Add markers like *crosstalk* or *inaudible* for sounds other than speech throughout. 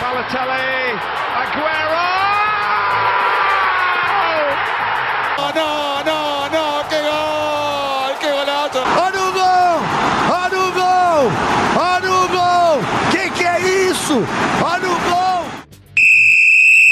Balotelli, Aguero! Oh, no,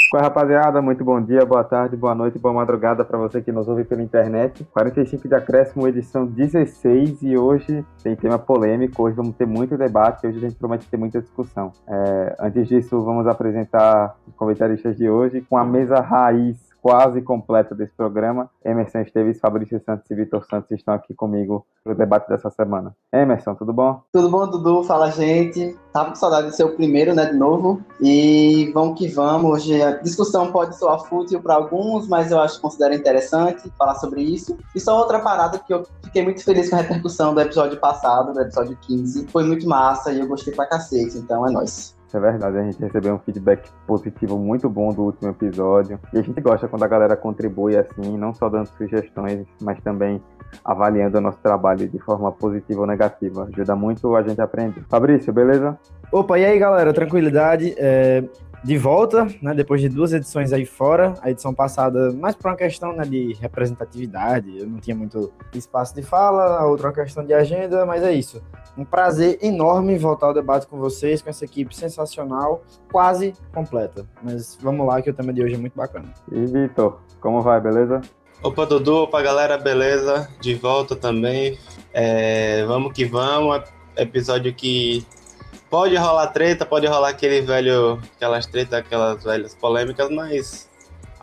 Qual é, rapaziada? Muito bom dia, boa tarde, boa noite, boa madrugada para você que nos ouve pela internet. 45 de acréscimo, edição 16 e hoje tem tema polêmico. Hoje vamos ter muito debate, hoje a gente promete ter muita discussão. É, antes disso, vamos apresentar os comentaristas de hoje com a mesa raiz quase completa desse programa. Emerson Esteves, Fabrício Santos e Vitor Santos estão aqui comigo para o debate dessa semana. Emerson, tudo bom? Tudo bom, Dudu? Fala, gente. Tava com saudade de ser o primeiro, né, de novo. E vamos que vamos. Hoje a discussão pode soar fútil para alguns, mas eu acho que considero interessante falar sobre isso. E só outra parada que eu fiquei muito feliz com a repercussão do episódio passado, do episódio 15. Foi muito massa e eu gostei pra cacete, então é nóis. Isso é verdade, a gente recebeu um feedback positivo muito bom do último episódio. E a gente gosta quando a galera contribui assim, não só dando sugestões, mas também avaliando o nosso trabalho de forma positiva ou negativa. Ajuda muito a gente a aprender. Fabrício, beleza? Opa, e aí galera, tranquilidade. É, de volta, né, depois de duas edições aí fora, a edição passada mais por uma questão né, de representatividade, eu não tinha muito espaço de fala, a outra uma questão de agenda, mas é isso. Um prazer enorme voltar ao debate com vocês, com essa equipe sensacional, quase completa. Mas vamos lá, que o tema de hoje é muito bacana. E Vitor, como vai, beleza? Opa, Dudu, opa, galera, beleza? De volta também. É, vamos que vamos. Episódio que pode rolar treta, pode rolar aquele velho, aquelas tretas, aquelas velhas polêmicas, mas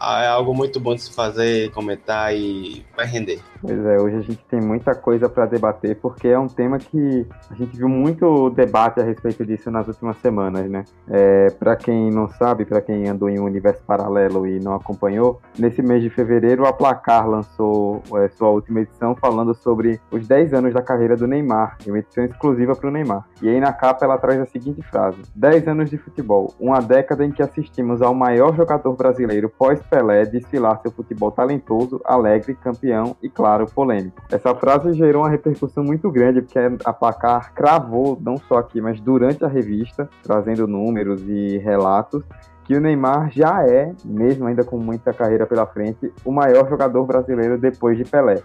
é algo muito bom de se fazer, comentar e vai render. Pois é, hoje a gente tem muita coisa para debater, porque é um tema que a gente viu muito debate a respeito disso nas últimas semanas, né? É, para quem não sabe, para quem andou em um universo paralelo e não acompanhou, nesse mês de fevereiro a Placar lançou é, sua última edição falando sobre os 10 anos da carreira do Neymar, uma edição exclusiva para o Neymar. E aí na capa ela traz a seguinte frase: 10 anos de futebol, uma década em que assistimos ao maior jogador brasileiro pós-Pelé desfilar seu futebol talentoso, alegre, campeão e claro claro, polêmico. Essa frase gerou uma repercussão muito grande, porque a Placar cravou, não só aqui, mas durante a revista, trazendo números e relatos, que o Neymar já é, mesmo ainda com muita carreira pela frente, o maior jogador brasileiro depois de Pelé.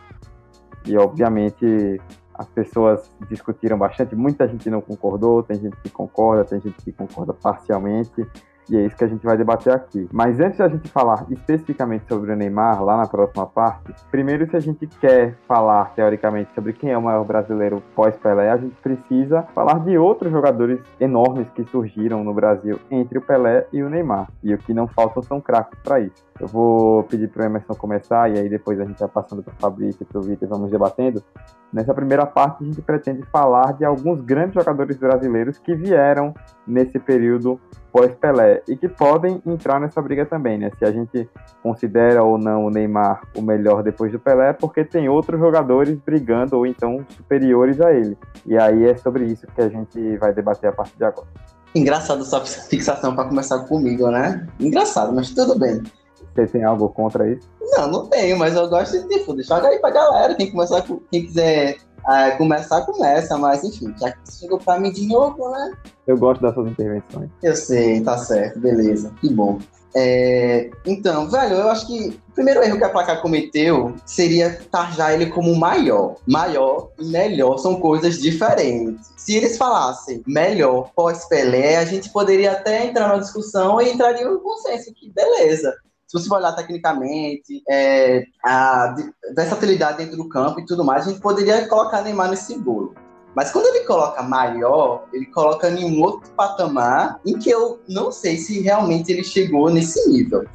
E, obviamente, as pessoas discutiram bastante, muita gente não concordou, tem gente que concorda, tem gente que concorda parcialmente. E é isso que a gente vai debater aqui. Mas antes da gente falar especificamente sobre o Neymar, lá na próxima parte, primeiro, se a gente quer falar teoricamente sobre quem é o maior brasileiro pós-Pelé, a gente precisa falar de outros jogadores enormes que surgiram no Brasil entre o Pelé e o Neymar. E o que não faltam são craques para isso. Eu vou pedir para o Emerson começar e aí depois a gente vai passando para o Fabrício e para o Vitor vamos debatendo. Nessa primeira parte, a gente pretende falar de alguns grandes jogadores brasileiros que vieram nesse período pós-Pelé e que podem entrar nessa briga também, né? Se a gente considera ou não o Neymar o melhor depois do Pelé, porque tem outros jogadores brigando ou então superiores a ele. E aí é sobre isso que a gente vai debater a partir de agora. Engraçado sua fixação para começar comigo, né? Engraçado, mas tudo bem. Você tem algo contra isso? Não, não tenho, mas eu gosto de tipo, deixar aí pra galera. Quem, começar, quem quiser uh, começar, começa, mas enfim, já que chegou pra mim de novo, né? Eu gosto das suas intervenções. Eu sei, tá certo, beleza, que bom. É, então, velho, eu acho que o primeiro erro que a placa cometeu seria tarjar ele como maior. Maior e melhor são coisas diferentes. Se eles falassem melhor pós-Pelé, a gente poderia até entrar numa discussão e entraria no consenso que beleza se você olhar tecnicamente, é, a versatilidade dentro do campo e tudo mais, a gente poderia colocar Neymar nesse bolo. Mas quando ele coloca maior, ele coloca em um outro patamar em que eu não sei se realmente ele chegou nesse nível.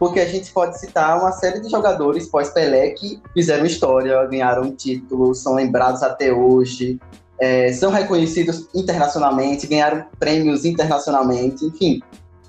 Porque a gente pode citar uma série de jogadores pós-Pelé que fizeram história, ganharam títulos, são lembrados até hoje, é, são reconhecidos internacionalmente, ganharam prêmios internacionalmente, enfim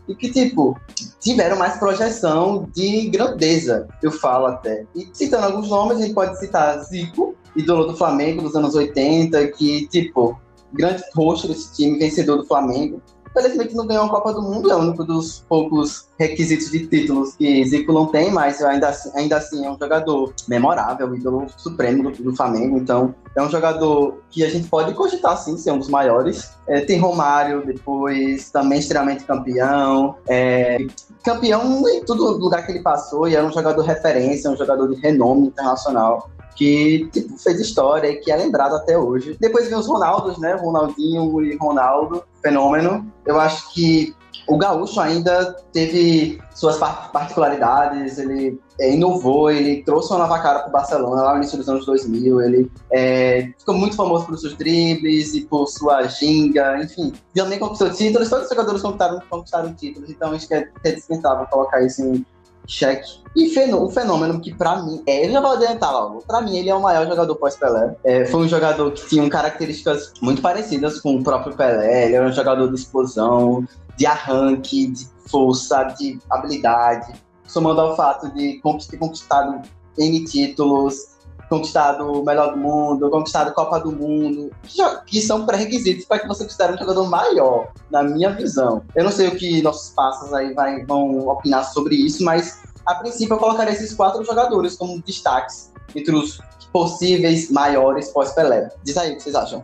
e que, tipo, tiveram mais projeção de grandeza, eu falo até. E citando alguns nomes, a gente pode citar Zico, ídolo do Flamengo dos anos 80, que, tipo, grande rosto desse time, vencedor do Flamengo. Felizmente não ganhou a Copa do Mundo, é um dos poucos requisitos de títulos que Zico não tem, mas ainda assim, ainda assim é um jogador memorável, ídolo supremo do, do, Flamengo. Então, é um jogador que a gente pode cogitar sim ser um dos maiores. É, tem Romário, depois também extremamente campeão. É, campeão em todo lugar que ele passou e era um jogador referência, um jogador de renome internacional que tipo, fez história e que é lembrado até hoje. Depois vem os Ronaldos, né? Ronaldinho e Ronaldo, fenômeno. Eu acho que o Gaúcho ainda teve suas particularidades, ele é, inovou, ele trouxe uma nova cara para o Barcelona lá no início dos anos 2000, ele é, ficou muito famoso por seus dribles e por sua ginga, enfim. Também conquistou títulos, todos os jogadores conquistaram, conquistaram títulos, então acho que é até dispensável colocar isso em cheque. E o fenômeno que para mim, é, eu já vou adiantar logo, pra mim ele é o maior jogador pós-Pelé. É, foi um jogador que tinha características muito parecidas com o próprio Pelé, ele era um jogador de explosão, de arranque, de força, de habilidade, somando ao fato de ter conquistado N títulos, conquistado o melhor do mundo, conquistado a Copa do Mundo, que, são pré-requisitos para que você considere um jogador maior, na minha visão. Eu não sei o que nossos passos aí vai, vão opinar sobre isso, mas a princípio eu colocaria esses quatro jogadores como destaques entre os possíveis maiores pós-Pelé. Diz aí o que vocês acham.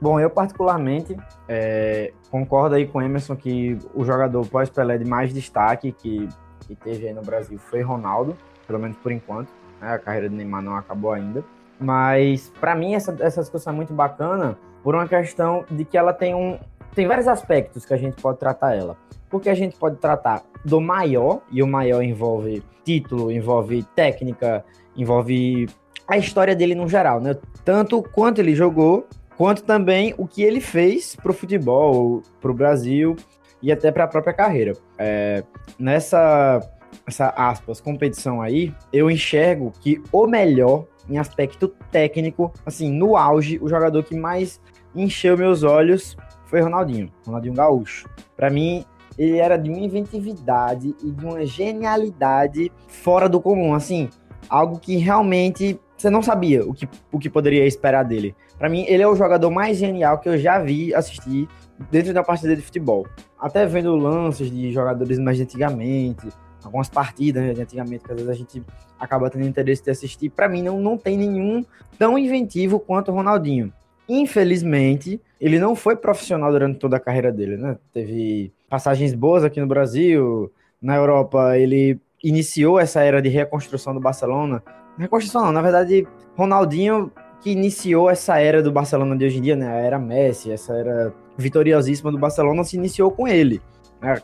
Bom, eu particularmente é, concordo aí com o Emerson que o jogador pós-Pelé de mais destaque que, que teve aí no Brasil foi Ronaldo, pelo menos por enquanto. Né? A carreira do Neymar não acabou ainda. Mas, para mim, essa, essa discussão é muito bacana por uma questão de que ela tem um. Tem vários aspectos que a gente pode tratar ela. Porque a gente pode tratar do maior, e o maior envolve título, envolve técnica, envolve a história dele no geral, né? Tanto quanto ele jogou, quanto também o que ele fez pro futebol, pro Brasil e até para a própria carreira. É, nessa essa aspas, competição aí, eu enxergo que o melhor em aspecto técnico, assim, no auge, o jogador que mais encheu meus olhos foi Ronaldinho, Ronaldinho Gaúcho. Para mim, ele era de uma inventividade e de uma genialidade fora do comum, assim, algo que realmente você não sabia o que, o que poderia esperar dele. Para mim, ele é o jogador mais genial que eu já vi assistir dentro da partida de futebol. Até vendo lances de jogadores mais de antigamente, algumas partidas né, de antigamente que às vezes a gente acaba tendo interesse de assistir. Para mim, não, não tem nenhum tão inventivo quanto o Ronaldinho. Infelizmente, ele não foi profissional durante toda a carreira dele, né? Teve passagens boas aqui no Brasil, na Europa, ele iniciou essa era de reconstrução do Barcelona. Reconstrução não, na verdade, Ronaldinho que iniciou essa era do Barcelona de hoje em dia, né? A era Messi, essa era vitoriosíssima do Barcelona se iniciou com ele. Né?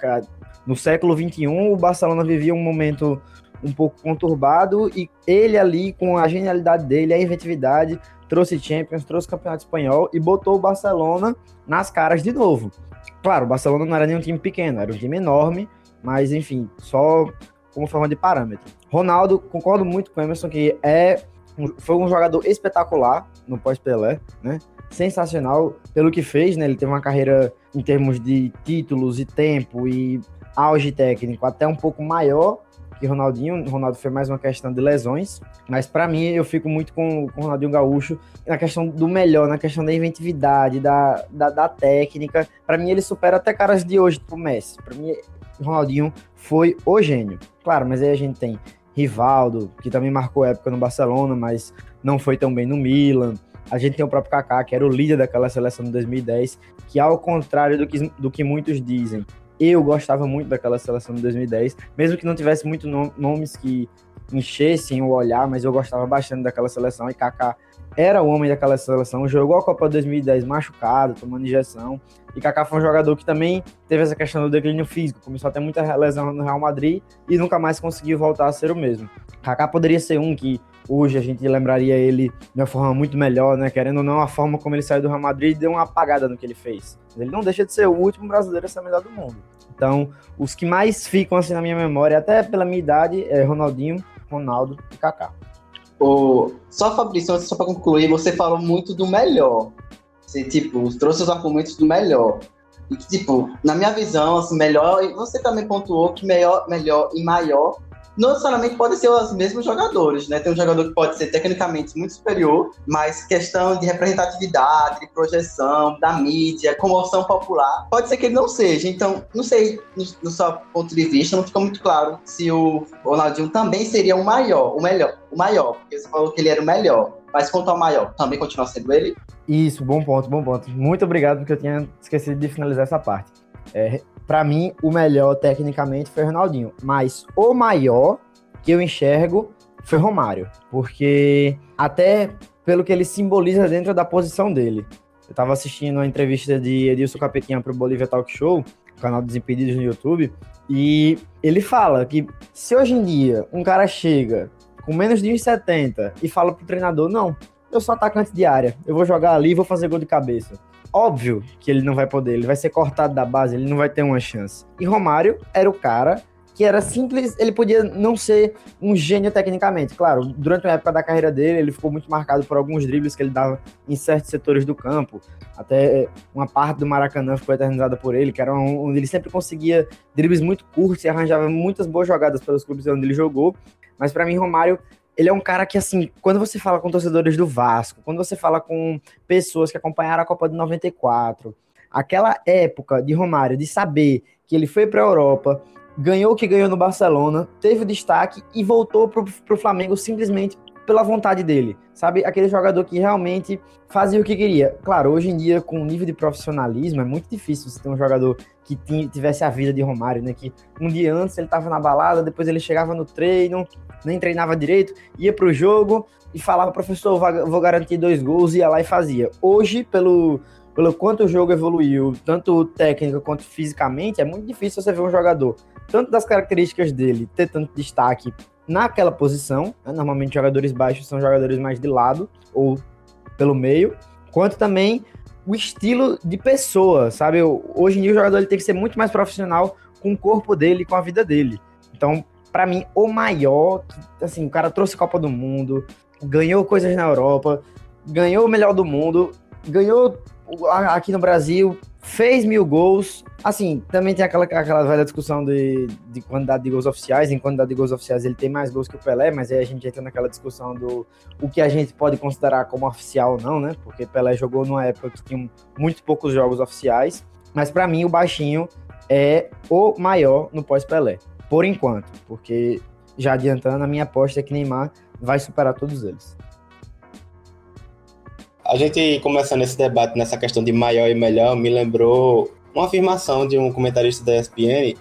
No século XXI, o Barcelona vivia um momento um pouco conturbado e ele ali, com a genialidade dele, a inventividade, trouxe Champions, trouxe Campeonato Espanhol e botou o Barcelona nas caras de novo. Claro, o Barcelona não era nem um time pequeno, era um time enorme, mas enfim, só como forma de parâmetro. Ronaldo, concordo muito com o Emerson que é foi um jogador espetacular no pós-Pelé, né? Sensacional pelo que fez, né? Ele teve uma carreira em termos de títulos e tempo e auge técnico até um pouco maior que Ronaldinho. Ronaldo foi mais uma questão de lesões, mas para mim eu fico muito com, com o Ronaldinho Gaúcho na questão do melhor, na questão da inventividade, da, da, da técnica. Para mim ele supera até caras de hoje, tipo Messi. Para mim Ronaldinho foi o gênio. Claro, mas aí a gente tem Rivaldo, que também marcou época no Barcelona, mas não foi tão bem no Milan. A gente tem o próprio Kaká, que era o líder daquela seleção de 2010, que ao contrário do que, do que muitos dizem, eu gostava muito daquela seleção de 2010, mesmo que não tivesse muitos nomes que enchessem o olhar, mas eu gostava bastante daquela seleção e Kaká era o homem daquela seleção, jogou a Copa 2010 machucado, tomando injeção. E Kaká foi um jogador que também teve essa questão do declínio físico, começou a ter muita lesão no Real Madrid e nunca mais conseguiu voltar a ser o mesmo. Kaká poderia ser um que hoje a gente lembraria ele de uma forma muito melhor, né? Querendo ou não, a forma como ele saiu do Real Madrid deu uma apagada no que ele fez. Ele não deixa de ser o último brasileiro a ser melhor do mundo. Então, os que mais ficam assim na minha memória, até pela minha idade, é Ronaldinho, Ronaldo e Kaká. O... Só, Fabrício, só para concluir, você falou muito do melhor. Você, tipo, trouxe os argumentos do melhor. E tipo, na minha visão, assim, melhor, e você também pontuou que melhor, melhor e maior não necessariamente podem ser os mesmos jogadores, né? Tem um jogador que pode ser tecnicamente muito superior, mas questão de representatividade, de projeção, da mídia, comoção popular, pode ser que ele não seja. Então, não sei, no, no seu ponto de vista, não ficou muito claro se o Ronaldinho também seria o maior, o melhor, o maior, porque você falou que ele era o melhor. Mas quanto ao maior, também continua sendo ele? Isso, bom ponto, bom ponto. Muito obrigado, porque eu tinha esquecido de finalizar essa parte. É, para mim, o melhor tecnicamente foi Ronaldinho, mas o maior que eu enxergo foi Romário, porque até pelo que ele simboliza dentro da posição dele. Eu estava assistindo uma entrevista de Edilson Capetinha para o Bolívia Talk Show, canal Desimpedidos no YouTube, e ele fala que se hoje em dia um cara chega com menos de 1,70 e fala pro treinador, não, eu sou atacante de área, eu vou jogar ali e vou fazer gol de cabeça. Óbvio que ele não vai poder, ele vai ser cortado da base, ele não vai ter uma chance. E Romário era o cara que era simples, ele podia não ser um gênio tecnicamente. Claro, durante a época da carreira dele, ele ficou muito marcado por alguns dribles que ele dava em certos setores do campo. Até uma parte do Maracanã ficou eternizada por ele, que era onde ele sempre conseguia dribles muito curtos e arranjava muitas boas jogadas pelos clubes onde ele jogou. Mas para mim, Romário ele é um cara que, assim, quando você fala com torcedores do Vasco, quando você fala com pessoas que acompanharam a Copa de 94, aquela época de Romário, de saber que ele foi para a Europa, ganhou o que ganhou no Barcelona, teve destaque e voltou para o Flamengo simplesmente pela vontade dele, sabe? Aquele jogador que realmente fazia o que queria. Claro, hoje em dia, com o nível de profissionalismo, é muito difícil você ter um jogador que tivesse a vida de Romário, né? Que um dia antes ele estava na balada, depois ele chegava no treino, nem treinava direito, ia pro jogo e falava, professor, vou garantir dois gols, ia lá e fazia. Hoje, pelo, pelo quanto o jogo evoluiu, tanto técnica quanto fisicamente, é muito difícil você ver um jogador, tanto das características dele, ter tanto destaque naquela posição, né? normalmente jogadores baixos são jogadores mais de lado ou pelo meio, quanto também o estilo de pessoa, sabe? Hoje em dia o jogador ele tem que ser muito mais profissional com o corpo dele, com a vida dele. Então, para mim, o maior, assim, o cara trouxe Copa do Mundo, ganhou coisas na Europa, ganhou o melhor do mundo, ganhou aqui no Brasil, fez mil gols. Assim, também tem aquela, aquela velha discussão de, de quantidade de gols oficiais. Em quantidade de gols oficiais, ele tem mais gols que o Pelé, mas aí a gente entra naquela discussão do o que a gente pode considerar como oficial ou não, né? Porque Pelé jogou numa época que tinha muito poucos jogos oficiais. Mas para mim, o baixinho é o maior no pós-Pelé por enquanto, porque já adiantando, a minha aposta é que Neymar vai superar todos eles. A gente começando esse debate nessa questão de maior e melhor, me lembrou uma afirmação de um comentarista da ESPN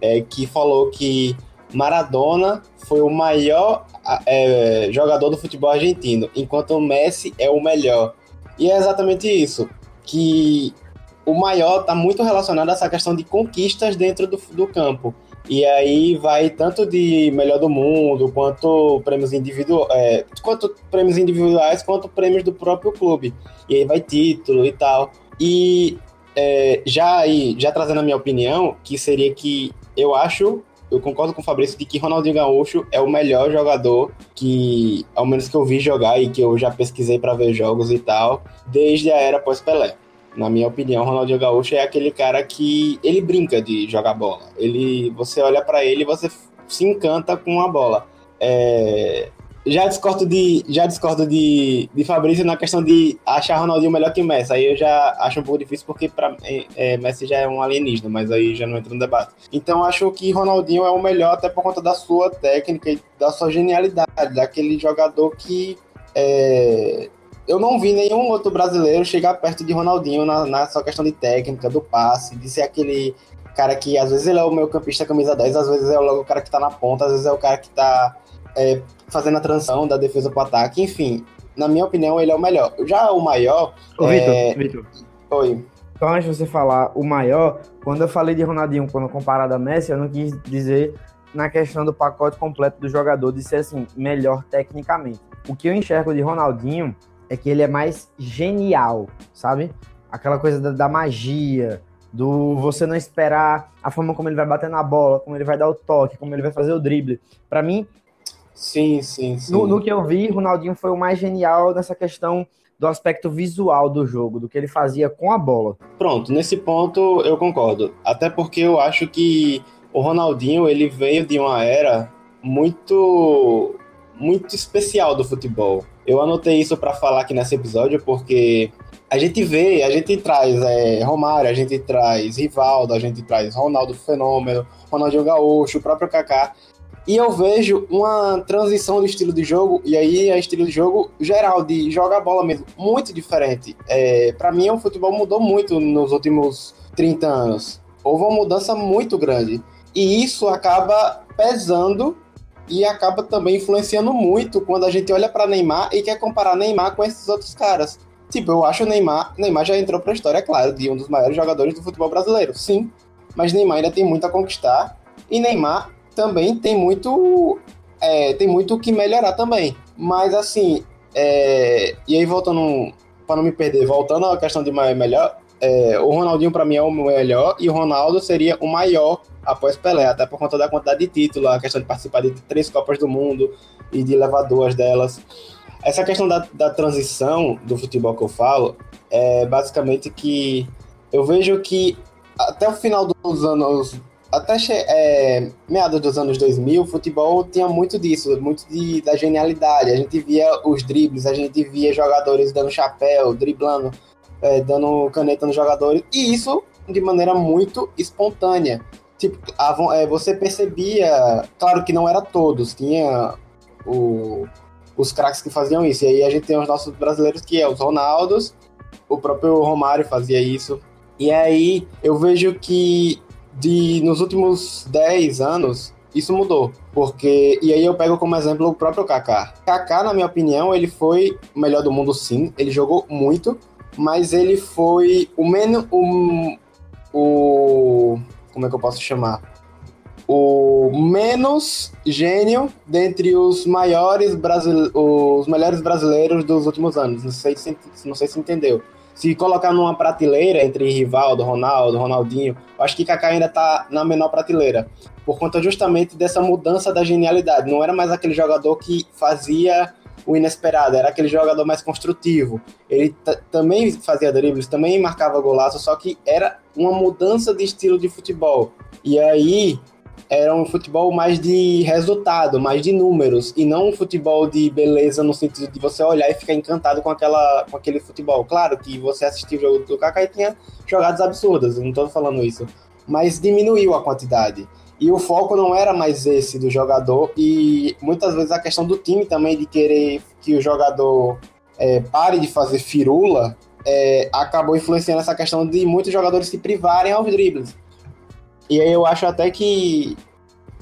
é, que falou que Maradona foi o maior é, jogador do futebol argentino, enquanto o Messi é o melhor. E é exatamente isso, que o maior está muito relacionado a essa questão de conquistas dentro do, do campo. E aí vai tanto de melhor do mundo, quanto prêmios individuais, é, quanto prêmios individuais, quanto prêmios do próprio clube. E aí vai título e tal. E é, já aí, já trazendo a minha opinião, que seria que eu acho, eu concordo com o Fabrício de que Ronaldinho Gaúcho é o melhor jogador que, ao menos que eu vi jogar e que eu já pesquisei para ver jogos e tal, desde a era pós-Pelé na minha opinião, Ronaldinho Gaúcho é aquele cara que ele brinca de jogar bola. Ele, você olha para ele e você se encanta com a bola. É, já discordo de já discordo de, de Fabrício na questão de achar Ronaldinho melhor que Messi. Aí eu já acho um pouco difícil porque para é, é, Messi já é um alienígena, mas aí já não entra no debate. Então acho que Ronaldinho é o melhor até por conta da sua técnica e da sua genialidade, daquele jogador que é, eu não vi nenhum outro brasileiro chegar perto de Ronaldinho na, na sua questão de técnica, do passe, de ser aquele cara que às vezes ele é o meu campista camisa 10, às vezes é o cara que tá na ponta, às vezes é o cara que tá é, fazendo a transição da defesa pro ataque, enfim. Na minha opinião, ele é o melhor. Já o maior. Ô, é... Vitor, Oi. Então, antes de você falar o maior, quando eu falei de Ronaldinho, quando comparado a Messi, eu não quis dizer na questão do pacote completo do jogador, de ser assim, melhor tecnicamente. O que eu enxergo de Ronaldinho é que ele é mais genial, sabe? Aquela coisa da, da, magia, do você não esperar a forma como ele vai bater na bola, como ele vai dar o toque, como ele vai fazer o drible. Para mim, sim, sim, sim. No, no, que eu vi, Ronaldinho foi o mais genial nessa questão do aspecto visual do jogo, do que ele fazia com a bola. Pronto, nesse ponto eu concordo. Até porque eu acho que o Ronaldinho ele veio de uma era muito muito especial do futebol. Eu anotei isso para falar aqui nesse episódio porque a gente vê, a gente traz é, Romário, a gente traz Rivaldo, a gente traz Ronaldo Fenômeno, Ronaldinho Gaúcho, o próprio Kaká. E eu vejo uma transição de estilo de jogo, e aí é estilo de jogo geral, de jogar bola mesmo, muito diferente. É, para mim, o futebol mudou muito nos últimos 30 anos. Houve uma mudança muito grande. E isso acaba pesando e acaba também influenciando muito quando a gente olha para Neymar e quer comparar Neymar com esses outros caras. Tipo, eu acho o Neymar, Neymar já entrou para a história, é claro, de um dos maiores jogadores do futebol brasileiro, sim. Mas Neymar ainda tem muito a conquistar e Neymar também tem muito é, tem muito que melhorar também. Mas assim, é, e aí voltando para não me perder, voltando à questão de melhor, é, o Ronaldinho para mim é o melhor e o Ronaldo seria o maior após Pelé, até por conta da quantidade de títulos, a questão de participar de três Copas do Mundo e de levar duas delas. Essa questão da, da transição do futebol que eu falo é basicamente que eu vejo que até o final dos anos até é, meados dos anos 2000, o futebol tinha muito disso, muito de, da genialidade. A gente via os dribles, a gente via jogadores dando chapéu, driblando, é, dando caneta nos jogadores, e isso de maneira muito espontânea. Tipo, a, é, você percebia, claro que não era todos, tinha o, os craques que faziam isso. E aí a gente tem os nossos brasileiros que é os Ronaldos, o próprio Romário fazia isso. E aí eu vejo que de nos últimos 10 anos isso mudou, porque e aí eu pego como exemplo o próprio Kaká. Kaká, na minha opinião, ele foi o melhor do mundo sim, ele jogou muito, mas ele foi o menos o, o como é que eu posso chamar? O menos gênio dentre os maiores os melhores brasileiros dos últimos anos. Não sei se não sei se entendeu se colocar numa prateleira entre Rivaldo, Ronaldo, Ronaldinho, acho que Kaká ainda tá na menor prateleira, por conta justamente dessa mudança da genialidade. Não era mais aquele jogador que fazia o inesperado, era aquele jogador mais construtivo. Ele também fazia dribles, também marcava golaço, só que era uma mudança de estilo de futebol. E aí era um futebol mais de resultado, mais de números, e não um futebol de beleza no sentido de você olhar e ficar encantado com, aquela, com aquele futebol. Claro que você assistiu o jogo do Kaká e tinha jogadas absurdas, não estou falando isso, mas diminuiu a quantidade. E o foco não era mais esse do jogador, e muitas vezes a questão do time também de querer que o jogador é, pare de fazer firula é, acabou influenciando essa questão de muitos jogadores se privarem aos dribles e aí eu acho até que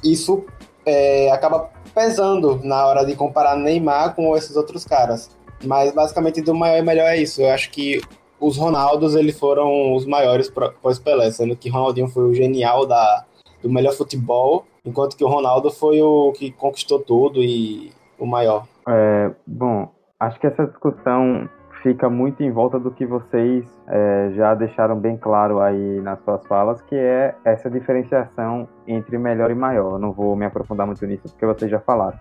isso é, acaba pesando na hora de comparar Neymar com esses outros caras. Mas basicamente do maior e melhor é isso. Eu acho que os Ronaldos eles foram os maiores pós Pelé, sendo que Ronaldinho foi o genial da, do melhor futebol, enquanto que o Ronaldo foi o que conquistou tudo e o maior. É, bom, acho que essa discussão fica muito em volta do que vocês é, já deixaram bem claro aí nas suas falas, que é essa diferenciação entre melhor e maior. Eu não vou me aprofundar muito nisso porque vocês já falaram.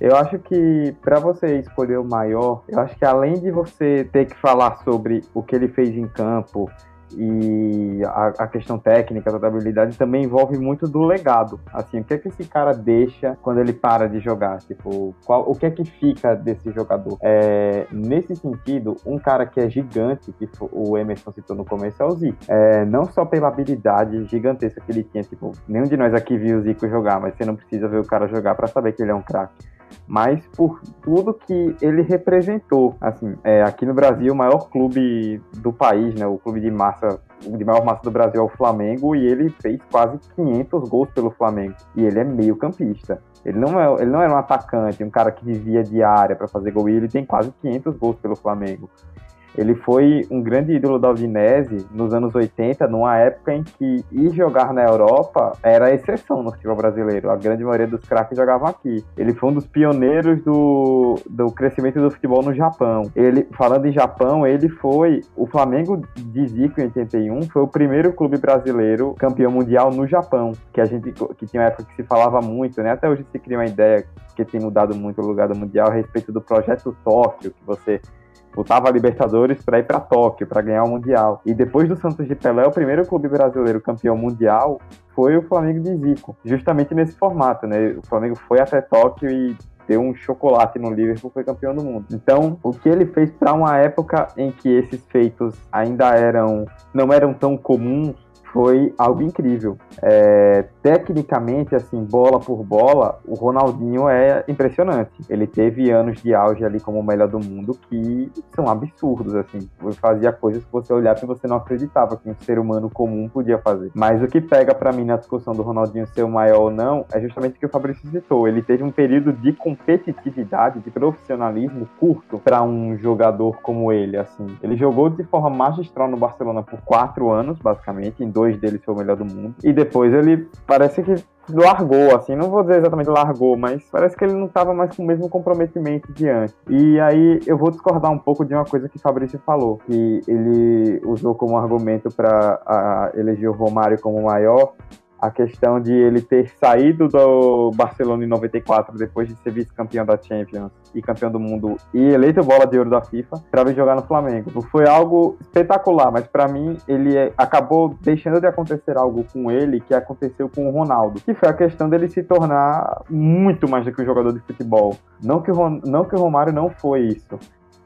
Eu acho que para você escolher o maior, eu acho que além de você ter que falar sobre o que ele fez em campo, e a, a, questão técnica da habilidade também envolve muito do legado. Assim, o que é que esse cara deixa quando ele para de jogar? Tipo, qual, o que é que fica desse jogador? É, nesse sentido, um cara que é gigante, que o Emerson citou no começo, é o Zico. É, não só pela habilidade gigantesca que ele tinha, tipo, nenhum de nós aqui viu o Zico jogar, mas você não precisa ver o cara jogar para saber que ele é um craque mas por tudo que ele representou. Assim, é, aqui no Brasil, o maior clube do país, né, o clube de massa, de maior massa do Brasil é o Flamengo, e ele fez quase 500 gols pelo Flamengo. E ele é meio campista. Ele não, é, ele não era um atacante, um cara que vivia de área para fazer gol, e ele tem quase 500 gols pelo Flamengo. Ele foi um grande ídolo da Udinese nos anos 80, numa época em que ir jogar na Europa era exceção no futebol brasileiro. A grande maioria dos craques jogavam aqui. Ele foi um dos pioneiros do, do crescimento do futebol no Japão. Ele, falando em Japão, ele foi o Flamengo de Zico em 81, foi o primeiro clube brasileiro campeão mundial no Japão, que a gente que tinha uma época que se falava muito, né? Até hoje se cria uma ideia que tem mudado muito o lugar do mundial a respeito do projeto Tóquio, que você disputava a Libertadores para ir para Tóquio, para ganhar o Mundial. E depois do Santos de Pelé, o primeiro clube brasileiro campeão mundial foi o Flamengo de Zico, justamente nesse formato, né? O Flamengo foi até Tóquio e deu um chocolate no Liverpool, foi campeão do mundo. Então, o que ele fez para uma época em que esses feitos ainda eram não eram tão comuns foi algo incrível. É, tecnicamente, assim, bola por bola, o Ronaldinho é impressionante. Ele teve anos de auge ali como o melhor do mundo que são absurdos, assim. Fazia coisas que você olhava e você não acreditava que um ser humano comum podia fazer. Mas o que pega para mim na discussão do Ronaldinho ser o maior ou não é justamente o que o Fabrício citou. Ele teve um período de competitividade, de profissionalismo curto para um jogador como ele, assim. Ele jogou de forma magistral no Barcelona por quatro anos, basicamente, em dois dois deles foi o melhor do mundo. E depois ele parece que largou, assim, não vou dizer exatamente largou, mas parece que ele não estava mais com o mesmo comprometimento de antes. E aí eu vou discordar um pouco de uma coisa que Fabrício falou, que ele usou como argumento para eleger o Romário como maior, a questão de ele ter saído do Barcelona em 94 depois de ser vice-campeão da Champions e campeão do mundo e eleito bola de ouro da FIFA para vir jogar no Flamengo. Foi algo espetacular, mas para mim ele é, acabou deixando de acontecer algo com ele que aconteceu com o Ronaldo, que foi a questão dele se tornar muito mais do que um jogador de futebol. Não que não que o Romário não foi isso,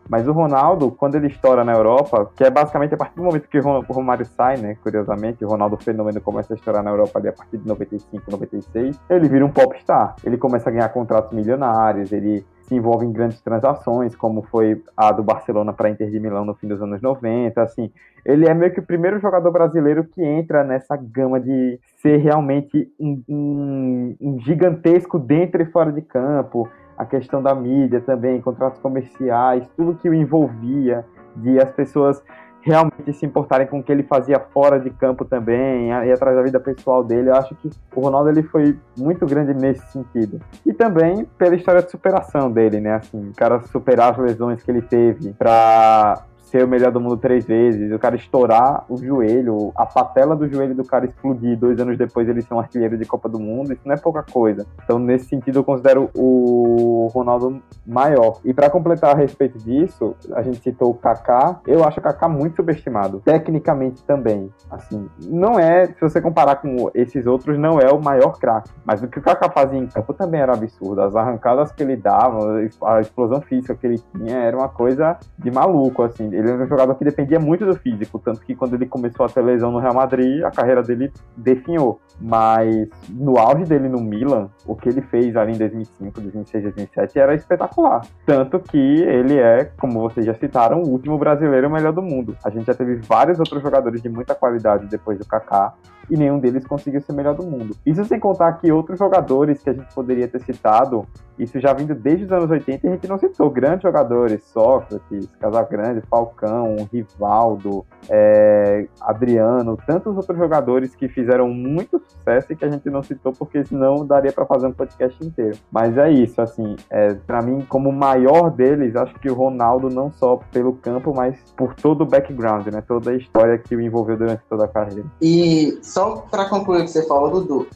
mas o Ronaldo, quando ele estoura na Europa, que é basicamente a partir do momento que o Romário sai, né? Curiosamente, o Ronaldo fenômeno começa a estourar na Europa ali a partir de 95, 96, ele vira um popstar. Ele começa a ganhar contratos milionários, ele se envolve em grandes transações, como foi a do Barcelona para Inter de Milão no fim dos anos 90, assim. Ele é meio que o primeiro jogador brasileiro que entra nessa gama de ser realmente um, um, um gigantesco dentro e fora de campo a questão da mídia também, contratos comerciais, tudo que o envolvia, de as pessoas realmente se importarem com o que ele fazia fora de campo também, e atrás da vida pessoal dele. Eu acho que o Ronaldo ele foi muito grande nesse sentido. E também pela história de superação dele, né? Assim, o cara superar as lesões que ele teve para ser o melhor do mundo três vezes, o cara estourar o joelho, a patela do joelho do cara explodir, dois anos depois ele ser um artilheiro de Copa do Mundo, isso não é pouca coisa. Então, nesse sentido, eu considero o Ronaldo maior. E para completar a respeito disso, a gente citou o Kaká, eu acho o Kaká muito subestimado, tecnicamente também. Assim, não é, se você comparar com esses outros, não é o maior craque, mas o que o Kaká fazia em campo também era absurdo. As arrancadas que ele dava, a explosão física que ele tinha, era uma coisa de maluco, assim ele era um jogador que dependia muito do físico, tanto que quando ele começou a ter lesão no Real Madrid, a carreira dele definhou. Mas no auge dele no Milan, o que ele fez ali em 2005, 2006, 2007 era espetacular. Tanto que ele é, como vocês já citaram, o último brasileiro melhor do mundo. A gente já teve vários outros jogadores de muita qualidade depois do Kaká, e nenhum deles conseguiu ser melhor do mundo. Isso sem contar que outros jogadores que a gente poderia ter citado, isso já vindo desde os anos 80, a gente não citou grandes jogadores, Sócrates, Casagrande, Falcão, Rivaldo, é, Adriano, tantos outros jogadores que fizeram muito sucesso e que a gente não citou porque senão daria para fazer um podcast inteiro. Mas é isso, assim, é, para mim, como maior deles, acho que o Ronaldo não só pelo campo, mas por todo o background, né, toda a história que o envolveu durante toda a carreira. E só para concluir o que você falou, Dudu,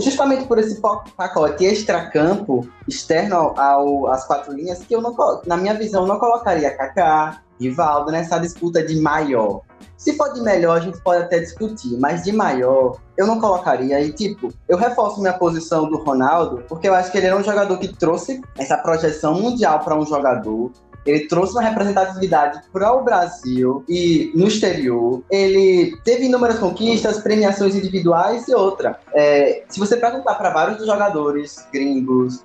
justamente por esse pacote extracampo, externo ao, às quatro linhas, que eu não, na minha visão, não colocaria Kaká, Rivaldo nessa disputa de maior. Se for de melhor, a gente pode até discutir, mas de maior, eu não colocaria. E, tipo, eu reforço minha posição do Ronaldo, porque eu acho que ele era um jogador que trouxe essa projeção mundial para um jogador. Ele trouxe uma representatividade para o Brasil e no exterior. Ele teve inúmeras conquistas, premiações individuais e outra. É, se você perguntar para vários dos jogadores gringos,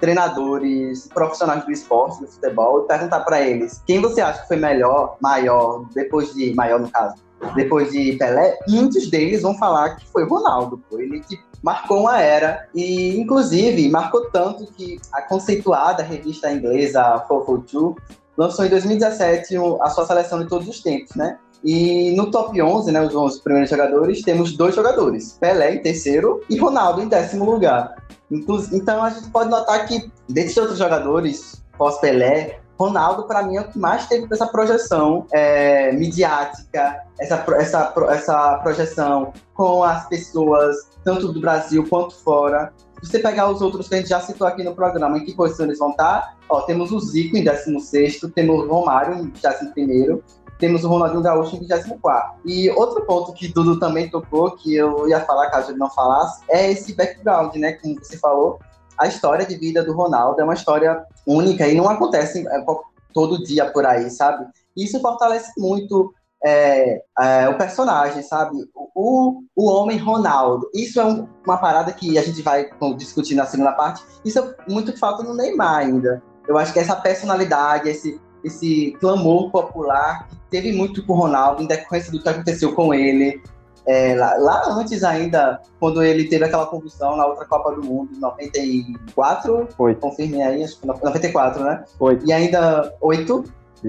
treinadores, profissionais do esporte, do futebol, e perguntar para eles quem você acha que foi melhor, maior, depois de. maior no caso, depois de Pelé, muitos deles vão falar que foi Ronaldo. Ele tipo, marcou uma era e, inclusive, marcou tanto que a conceituada revista inglesa 442 lançou em 2017 a sua seleção de todos os tempos, né? E no top 11, né, os 11 primeiros jogadores, temos dois jogadores, Pelé em terceiro e Ronaldo em décimo lugar. Então a gente pode notar que desses outros jogadores, pós-Pelé, Ronaldo, para mim, é o que mais teve essa projeção é, midiática, essa, essa, essa projeção com as pessoas, tanto do Brasil quanto fora. Se você pegar os outros que a gente já citou aqui no programa, em que posição eles vão estar? Ó, temos o Zico em 16, temos o Romário em 21, temos o Ronaldinho Gaúcho em 24. E outro ponto que Dudu também tocou, que eu ia falar caso ele não falasse, é esse background, né? Como você falou, a história de vida do Ronaldo é uma história única e não acontece é, todo dia por aí, sabe? Isso fortalece muito é, é, o personagem, sabe? O, o homem Ronaldo. Isso é um, uma parada que a gente vai discutir na segunda parte. Isso é muito que falta no Neymar ainda. Eu acho que essa personalidade, esse, esse clamor popular teve muito com o Ronaldo em decorrência do que aconteceu com ele, é, lá, lá, antes ainda, quando ele teve aquela convulsão na outra Copa do Mundo, 94, Oito. confirme aí, acho que 94, né? E ainda 8,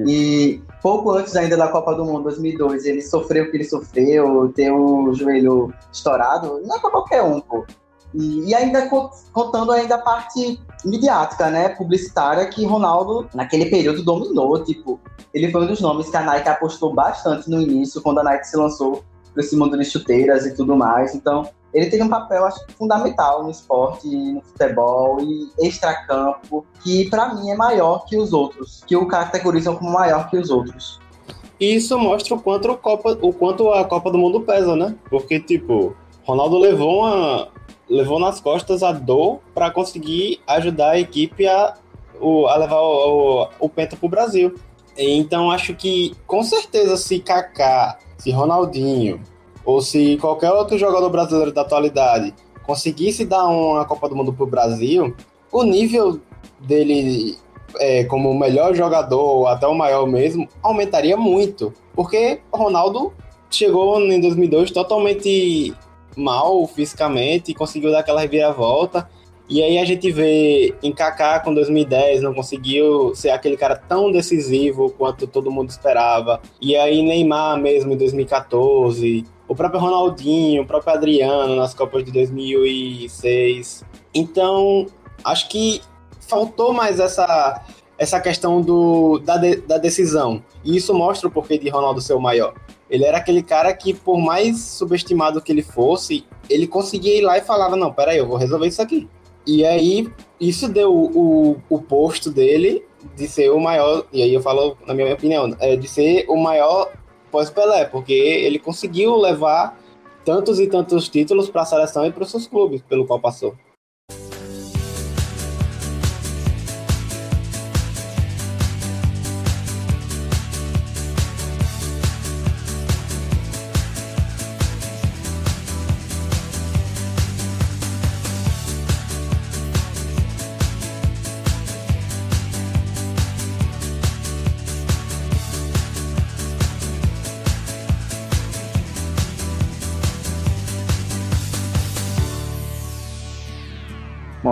e pouco antes ainda da Copa do Mundo, 2002, ele sofreu o que ele sofreu, ter o joelho estourado, não é pra qualquer um, pô. E, e, ainda contando ainda a parte midiática, né, publicitária, que Ronaldo, naquele período, dominou, tipo, ele foi um dos nomes que a Nike apostou bastante no início, quando a Nike se lançou para esse mundo de chuteiras e tudo mais. Então, ele tem um papel, acho fundamental no esporte, no futebol e extracampo, que para mim é maior que os outros, que o categorizam como maior que os outros. E isso mostra o quanto, Copa, o quanto a Copa do Mundo pesa, né? Porque, tipo, Ronaldo levou, uma, levou nas costas a dor para conseguir ajudar a equipe a, a levar o, o, o Penta pro Brasil. Então, acho que, com certeza, se Kaká se Ronaldinho ou se qualquer outro jogador brasileiro da atualidade conseguisse dar uma Copa do Mundo para o Brasil, o nível dele é, como o melhor jogador, ou até o maior mesmo, aumentaria muito. Porque o Ronaldo chegou em 2002 totalmente mal fisicamente e conseguiu dar aquela reviravolta. E aí a gente vê em Kaká com 2010 não conseguiu ser aquele cara tão decisivo quanto todo mundo esperava. E aí Neymar mesmo em 2014, o próprio Ronaldinho, o próprio Adriano nas Copas de 2006. Então, acho que faltou mais essa essa questão do, da, de, da decisão. E isso mostra o porquê de Ronaldo ser o maior. Ele era aquele cara que, por mais subestimado que ele fosse, ele conseguia ir lá e falava: Não, peraí, eu vou resolver isso aqui. E aí, isso deu o, o posto dele de ser o maior, e aí eu falo, na minha opinião, é de ser o maior pós-Pelé, porque ele conseguiu levar tantos e tantos títulos para a seleção e para os seus clubes pelo qual passou.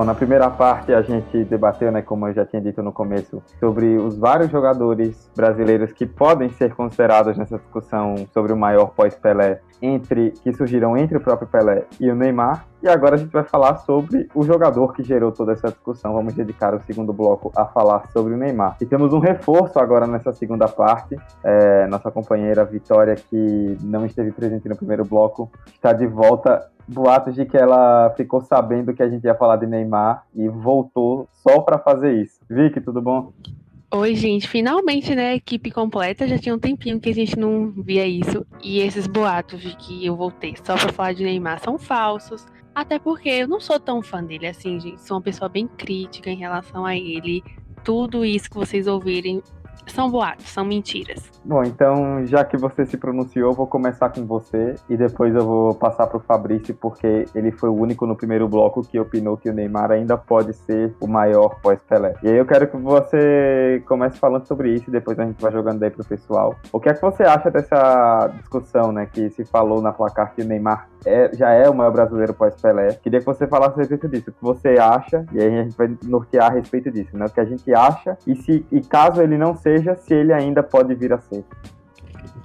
Na primeira parte a gente debateu, né, como eu já tinha dito no começo, sobre os vários jogadores brasileiros que podem ser considerados nessa discussão sobre o maior pós-Pelé entre que surgiram entre o próprio Pelé e o Neymar. E agora a gente vai falar sobre o jogador que gerou toda essa discussão. Vamos dedicar o segundo bloco a falar sobre o Neymar. E temos um reforço agora nessa segunda parte. É, nossa companheira Vitória, que não esteve presente no primeiro bloco, está de volta boatos de que ela ficou sabendo que a gente ia falar de Neymar e voltou só para fazer isso. Vicky, tudo bom? Oi, gente. Finalmente, né? Equipe completa. Já tinha um tempinho que a gente não via isso. E esses boatos de que eu voltei só pra falar de Neymar são falsos. Até porque eu não sou tão fã dele assim, gente. Sou uma pessoa bem crítica em relação a ele. Tudo isso que vocês ouvirem são boatos, são mentiras. Bom, então, já que você se pronunciou, vou começar com você e depois eu vou passar para o Fabrício, porque ele foi o único no primeiro bloco que opinou que o Neymar ainda pode ser o maior pós-Pelé. E aí eu quero que você comece falando sobre isso e depois a gente vai jogando daí pro pessoal. O que é que você acha dessa discussão, né, que se falou na placar que o Neymar é, já é o maior brasileiro pós-Pelé? Queria que você falasse a respeito disso, o que você acha, e aí a gente vai nortear a respeito disso, né, o que a gente acha e, se, e caso ele não seja, se ele ainda pode vir a ser.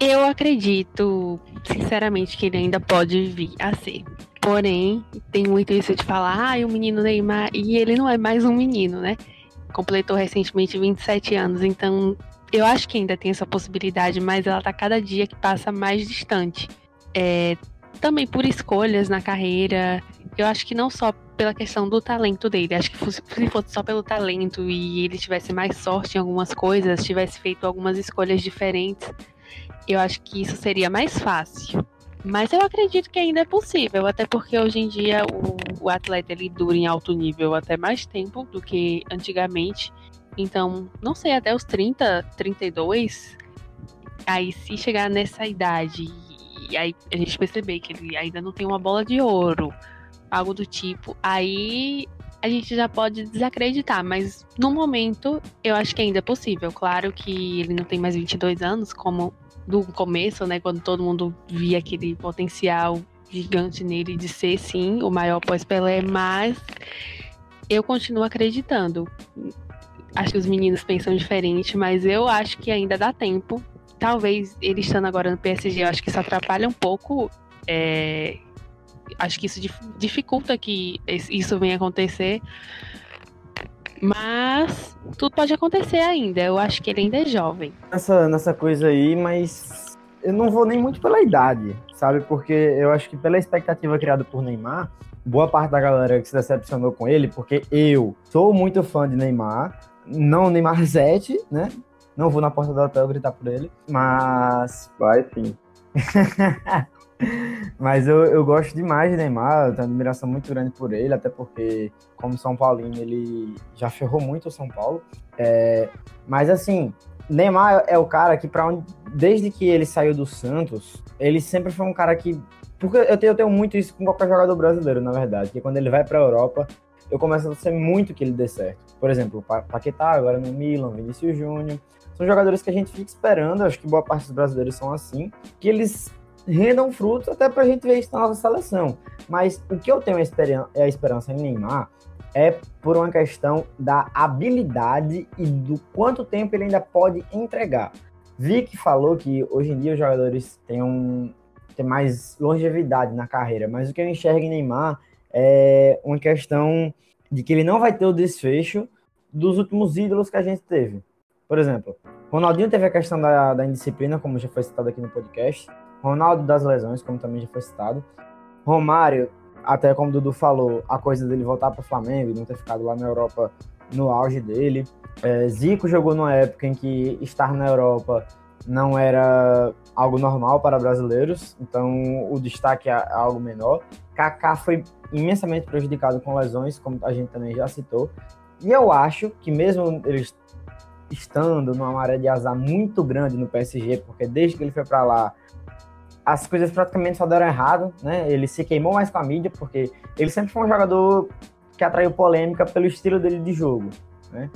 Eu acredito, sinceramente, que ele ainda pode vir a ser. Porém, tem muito isso de falar, ah, o menino Neymar, e ele não é mais um menino, né? completou recentemente 27 anos, então eu acho que ainda tem essa possibilidade, mas ela tá cada dia que passa mais distante. É, também por escolhas na carreira, eu acho que não só pela questão do talento dele, acho que se fosse só pelo talento e ele tivesse mais sorte em algumas coisas, tivesse feito algumas escolhas diferentes, eu acho que isso seria mais fácil. Mas eu acredito que ainda é possível, até porque hoje em dia o, o atleta ele dura em alto nível até mais tempo do que antigamente. Então, não sei, até os 30, 32, aí se chegar nessa idade aí a gente perceber que ele ainda não tem uma bola de ouro, algo do tipo, aí a gente já pode desacreditar, mas no momento eu acho que ainda é possível. Claro que ele não tem mais 22 anos, como do começo, né, quando todo mundo via aquele potencial gigante nele de ser sim o maior pós-Pelé, mas eu continuo acreditando acho que os meninos pensam diferente, mas eu acho que ainda dá tempo. Talvez ele estando agora no PSG, eu acho que isso atrapalha um pouco. É... Acho que isso dificulta que isso venha acontecer. Mas tudo pode acontecer ainda. Eu acho que ele ainda é jovem. Nessa, nessa coisa aí, mas eu não vou nem muito pela idade, sabe? Porque eu acho que pela expectativa criada por Neymar, boa parte da galera que se decepcionou com ele, porque eu sou muito fã de Neymar, não Neymar *laughs* Zete, né? Não vou na porta do hotel gritar por ele, mas. *laughs* Vai sim. mas eu, eu gosto demais de Neymar, eu tenho uma admiração muito grande por ele, até porque, como São Paulino, ele já ferrou muito o São Paulo. É, mas assim, Neymar é o cara que, para onde, desde que ele saiu do Santos, ele sempre foi um cara que. Porque eu tenho, eu tenho muito isso com qualquer jogador brasileiro, na verdade, que quando ele vai para a Europa, eu começo a ser muito que ele dê certo. Por exemplo, o Paquetá agora no Milan, Vinícius Júnior. São jogadores que a gente fica esperando, acho que boa parte dos brasileiros são assim, que eles rendam frutos até pra gente ver isso na nossa seleção. Mas o que eu tenho a esperança, a esperança em Neymar é por uma questão da habilidade e do quanto tempo ele ainda pode entregar. Vic falou que hoje em dia os jogadores têm, um, têm mais longevidade na carreira, mas o que eu enxergo em Neymar é uma questão de que ele não vai ter o desfecho dos últimos ídolos que a gente teve. Por exemplo, Ronaldinho teve a questão da, da indisciplina, como já foi citado aqui no podcast. Ronaldo das lesões, como também já foi citado. Romário, até como o Dudu falou, a coisa dele voltar para o Flamengo e não ter ficado lá na Europa no auge dele. É, Zico jogou numa época em que estar na Europa não era algo normal para brasileiros, então o destaque é algo menor. Kaká foi imensamente prejudicado com lesões, como a gente também já citou. E eu acho que mesmo eles estando numa maré de azar muito grande no PSG, porque desde que ele foi para lá, as coisas praticamente só deram errado, né? Ele se queimou mais com a mídia, porque ele sempre foi um jogador que atraiu polêmica pelo estilo dele de jogo, né?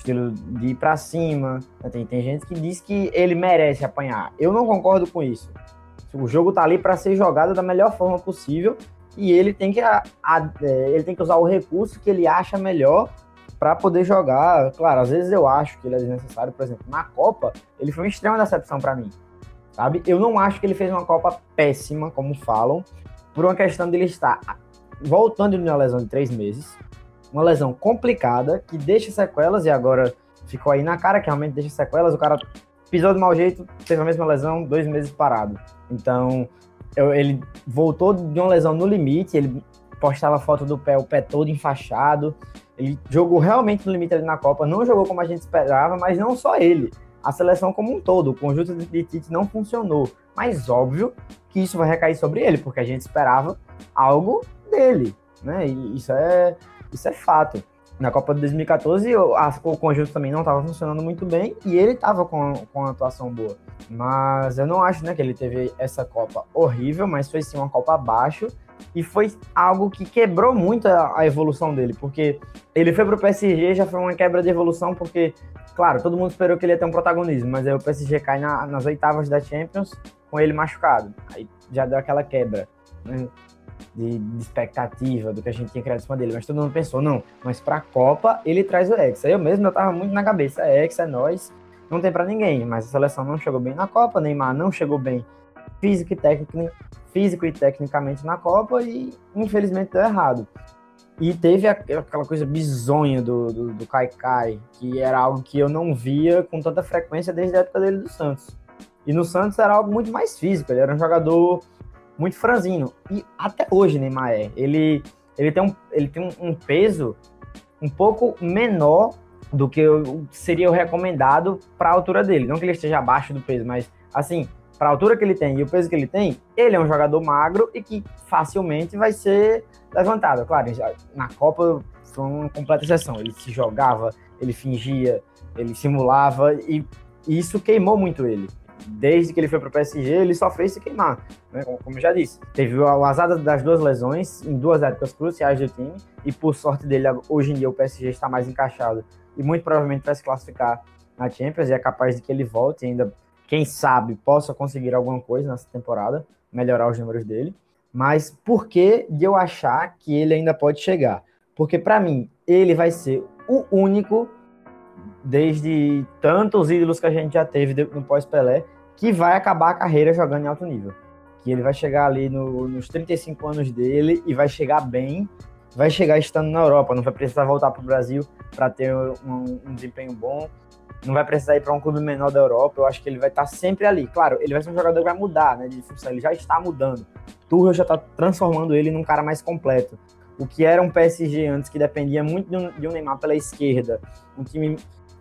estilo de ir para cima. Tem, tem gente que diz que ele merece apanhar. Eu não concordo com isso. O jogo tá ali para ser jogado da melhor forma possível e ele tem que, a, a, é, ele tem que usar o recurso que ele acha melhor para poder jogar. Claro, às vezes eu acho que ele é desnecessário, por exemplo, na Copa, ele foi uma extrema decepção para mim. Sabe? Eu não acho que ele fez uma Copa péssima, como falam, por uma questão dele estar voltando de uma lesão de três meses, uma lesão complicada que deixa sequelas e agora ficou aí na cara que realmente deixa sequelas. O cara pisou de mau jeito, teve a mesma lesão, dois meses parado. Então, eu, ele voltou de uma lesão no limite, ele postava foto do pé, o pé todo enfaixado. Ele jogou realmente no limite ali na Copa, não jogou como a gente esperava, mas não só ele. A seleção como um todo, o conjunto de Tite não funcionou. Mas óbvio que isso vai recair sobre ele, porque a gente esperava algo dele, né? E isso é, isso é fato. Na Copa de 2014, o conjunto também não estava funcionando muito bem e ele estava com, com uma atuação boa. Mas eu não acho né, que ele teve essa Copa horrível, mas foi sim uma Copa abaixo e foi algo que quebrou muito a, a evolução dele, porque ele foi para o PSG já foi uma quebra de evolução, porque, claro, todo mundo esperou que ele ia ter um protagonismo, mas aí o PSG cai na, nas oitavas da Champions com ele machucado. Aí já deu aquela quebra. Né? de, de, expectativa do que a gente tinha criado em cima dele, mas todo mundo pensou, não, mas pra Copa ele traz o Hexa. Eu mesmo eu tava muito na cabeça, é Hexa, é nós, não tem para ninguém, mas a seleção não chegou bem na Copa, Neymar não chegou bem físico e, técnico, físico e tecnicamente na Copa e infelizmente deu errado. E teve aquela coisa bizonha do, do, do Kai Kai, que era algo que eu não via com tanta frequência desde a época dele do Santos. E no Santos era algo muito mais físico, ele era um jogador muito franzino. E até hoje Neymar é. Ele, ele tem, um, ele tem um, um peso um pouco menor do que seria o recomendado para a altura dele. Não que ele esteja abaixo do peso, mas assim, para a altura que ele tem e o peso que ele tem, ele é um jogador magro e que facilmente vai ser levantado. Claro, na Copa foi uma completa exceção. Ele se jogava, ele fingia, ele simulava e isso queimou muito ele. Desde que ele foi para o PSG, ele só fez se queimar, né? como, como já disse. Teve o azar das duas lesões em duas épocas cruciais do time e por sorte dele, hoje em dia o PSG está mais encaixado e muito provavelmente vai se classificar na Champions e é capaz de que ele volte ainda, quem sabe, possa conseguir alguma coisa nessa temporada, melhorar os números dele. Mas por que de eu achar que ele ainda pode chegar? Porque para mim, ele vai ser o único desde tantos ídolos que a gente já teve no pós-Pelé que vai acabar a carreira jogando em alto nível. Que ele vai chegar ali no, nos 35 anos dele e vai chegar bem, vai chegar estando na Europa, não vai precisar voltar para o Brasil para ter um, um, desempenho bom, não vai precisar ir para um clube menor da Europa. Eu acho que ele vai estar tá sempre ali. Claro, ele vai ser um jogador que vai mudar né, de função, ele já está mudando. Tuchel já está transformando ele num cara mais completo. O que era um PSG antes, que dependia muito de um, de um Neymar pela esquerda, um time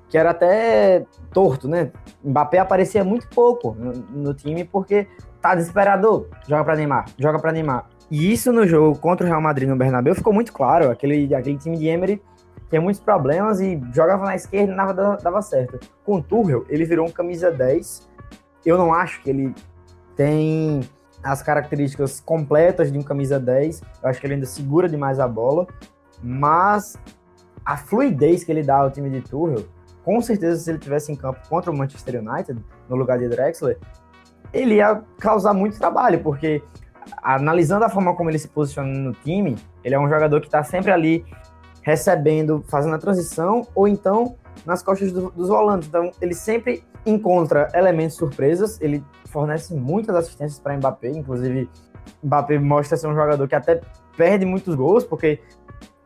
que era até torto, né? Mbappé aparecia muito pouco no, no time porque tá desesperador, joga para Neymar, joga para Neymar. E isso no jogo contra o Real Madrid no Bernabéu ficou muito claro. Aquele, aquele time de Emery tinha muitos problemas e jogava na esquerda e nada dava certo. Com o Tuchel, ele virou um camisa 10. Eu não acho que ele tem as características completas de um camisa 10. Eu acho que ele ainda segura demais a bola, mas a fluidez que ele dá ao time de Tuchel, com certeza se ele tivesse em campo contra o Manchester United, no lugar de Drexler, ele ia causar muito trabalho, porque analisando a forma como ele se posiciona no time, ele é um jogador que está sempre ali recebendo, fazendo a transição, ou então nas costas do, dos volantes. Então, ele sempre encontra elementos surpresas, ele fornece muitas assistências para Mbappé, inclusive Mbappé mostra ser um jogador que até perde muitos gols, porque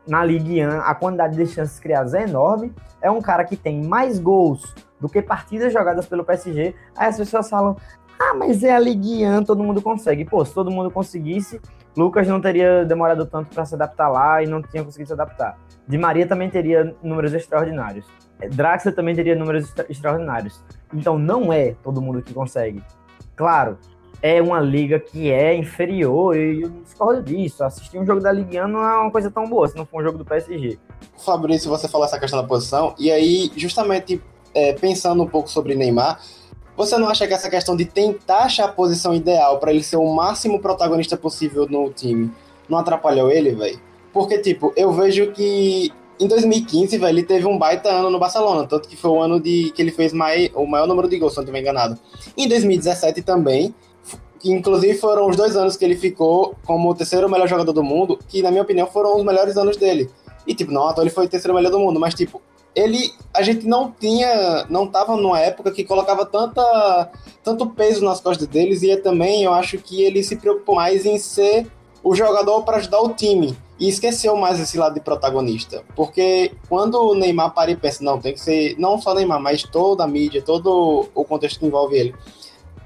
na Ligue 1 a quantidade de chances criadas é enorme. É um cara que tem mais gols do que partidas jogadas pelo PSG. Aí as pessoas falam: "Ah, mas é a Ligue 1, todo mundo consegue". Pô, se todo mundo conseguisse, Lucas não teria demorado tanto para se adaptar lá e não tinha conseguido se adaptar. Di Maria também teria números extraordinários. Draxler também teria números extra extraordinários. Então não é todo mundo que consegue. Claro, é uma liga que é inferior e eu discordo disso. Assistir um jogo da Liga não é uma coisa tão boa se não for um jogo do PSG. Fabrício, você falou essa questão da posição, e aí, justamente é, pensando um pouco sobre Neymar, você não acha que essa questão de tentar achar a posição ideal para ele ser o máximo protagonista possível no time não atrapalhou ele, velho? Porque, tipo, eu vejo que em 2015, velho, ele teve um baita ano no Barcelona, tanto que foi o ano de que ele fez mai, o maior número de gols, se não estiver enganado. Em 2017 também, inclusive foram os dois anos que ele ficou como o terceiro melhor jogador do mundo, que na minha opinião foram os melhores anos dele. E tipo, não, então ele foi o terceiro melhor do mundo, mas tipo, ele a gente não tinha, não tava numa época que colocava tanta tanto peso nas costas deles e também eu acho que ele se preocupou mais em ser o jogador para ajudar o time e esqueceu mais esse lado de protagonista. Porque quando o Neymar para e pensa, não, tem que ser não só Neymar, mas toda a mídia, todo o contexto que envolve ele,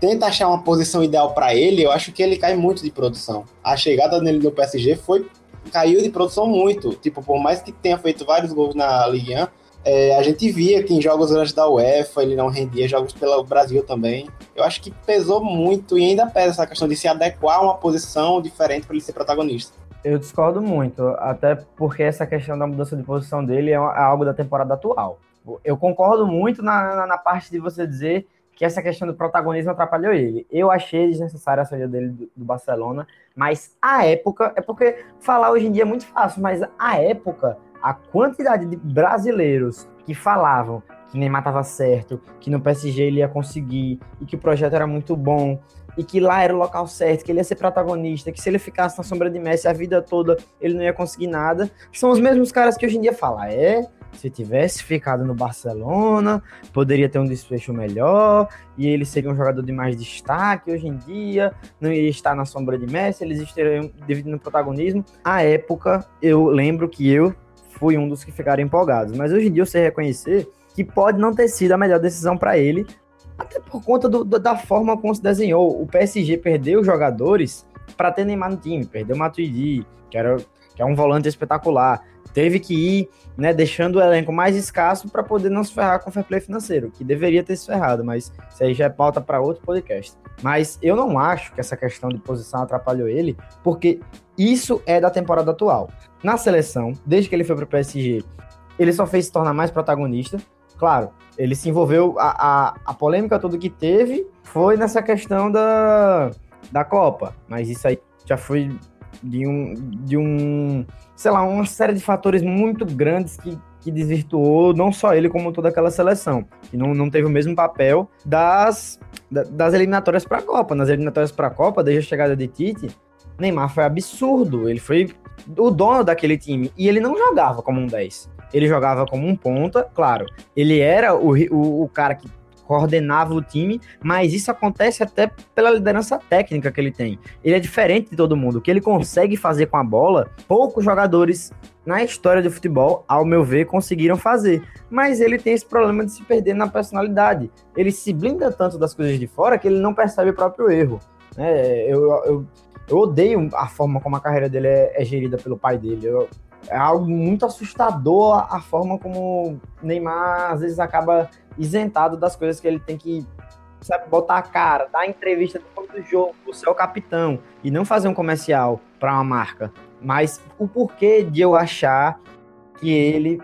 tenta achar uma posição ideal para ele, eu acho que ele cai muito de produção. A chegada dele no PSG foi caiu de produção muito. Tipo, por mais que tenha feito vários gols na Ligue 1, é, a gente via que em jogos grandes da UEFA ele não rendia, jogos pelo Brasil também. Eu acho que pesou muito e ainda pesa essa questão de se adequar a uma posição diferente para ele ser protagonista. Eu discordo muito, até porque essa questão da mudança de posição dele é, é algo da temporada atual. Eu concordo muito na, na, na parte de você dizer que essa questão do protagonismo atrapalhou ele. Eu achei desnecessária a saída dele do, do, Barcelona, mas a época, é porque falar hoje em dia é muito fácil, mas a época, a quantidade de brasileiros que falavam que Neymar estava certo, que no PSG ele ia conseguir e que o projeto era muito bom, e que lá era o local certo, que ele ia ser protagonista, que se ele ficasse na sombra de Messi a vida toda ele não ia conseguir nada, são os mesmos caras que hoje em dia falam, é, se tivesse ficado no Barcelona, poderia ter um desfecho melhor, e ele seria um jogador de mais destaque hoje em dia, não iria estar na sombra de Messi, eles estariam dividindo protagonismo. À época, eu lembro que eu fui um dos que ficaram empolgados, mas hoje em dia eu sei reconhecer que pode não ter sido a melhor decisão para ele, até por conta do, da forma como se desenhou. O PSG perdeu jogadores para ter Neymar no time, perdeu o Matuidi, que era que é um volante espetacular. Teve que ir, né, deixando o elenco mais escasso para poder não se ferrar com o fair play financeiro, que deveria ter se ferrado, mas isso aí já é pauta para outro podcast. Mas eu não acho que essa questão de posição atrapalhou ele, porque isso é da temporada atual. Na seleção, desde que ele foi para o PSG, ele só fez se tornar mais protagonista. Claro, ele se envolveu, a, a, a polêmica toda que teve foi nessa questão da, da Copa, mas isso aí já foi de um, de um, sei lá, uma série de fatores muito grandes que, que desvirtuou não só ele, como toda aquela seleção, que não, não teve o mesmo papel das, das eliminatórias para a Copa. Nas eliminatórias para a Copa, desde a chegada de Tite, Neymar foi absurdo. Ele foi o dono daquele time e ele não jogava como um 10. Ele jogava como um ponta, claro. Ele era o, o, o cara que coordenava o time, mas isso acontece até pela liderança técnica que ele tem. Ele é diferente de todo mundo. O que ele consegue fazer com a bola, poucos jogadores na história do futebol, ao meu ver, conseguiram fazer. Mas ele tem esse problema de se perder na personalidade. Ele se blinda tanto das coisas de fora que ele não percebe o próprio erro. É, eu, eu, eu, odeio a forma como a carreira dele é, é gerida pelo pai dele. Eu, é algo muito assustador a forma como Neymar às vezes acaba isentado das coisas que ele tem que sabe, botar a cara, dar entrevista depois do jogo, ser o capitão e não fazer um comercial para uma marca. Mas o porquê de eu achar que ele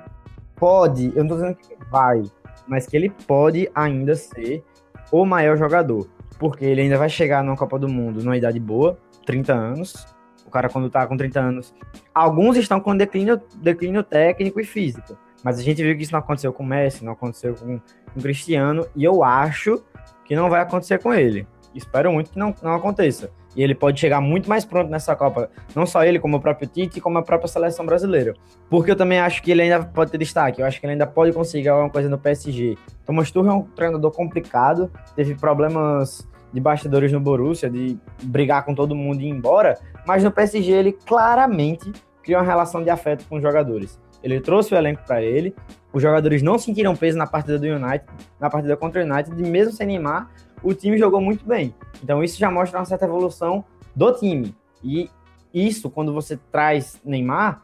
pode, eu não tô dizendo que vai, mas que ele pode ainda ser o maior jogador. Porque ele ainda vai chegar na Copa do Mundo numa idade boa, 30 anos. O cara, quando tá com 30 anos. Alguns estão com declínio, declínio técnico e físico. Mas a gente viu que isso não aconteceu com o Messi, não aconteceu com com Cristiano, e eu acho que não vai acontecer com ele. Espero muito que não, não aconteça. E ele pode chegar muito mais pronto nessa Copa. Não só ele, como o próprio Tite, como a própria seleção brasileira. Porque eu também acho que ele ainda pode ter destaque. Eu acho que ele ainda pode conseguir alguma coisa no PSG. Thomas Tuchel é um treinador complicado. Teve problemas de bastidores no Borussia, de brigar com todo mundo e ir embora. Mas no PSG ele claramente criou uma relação de afeto com os jogadores. Ele trouxe o elenco para ele, os jogadores não sentiram peso na partida do United, na partida contra o United, e mesmo sem Neymar, o time jogou muito bem. Então isso já mostra uma certa evolução do time. E isso, quando você traz Neymar,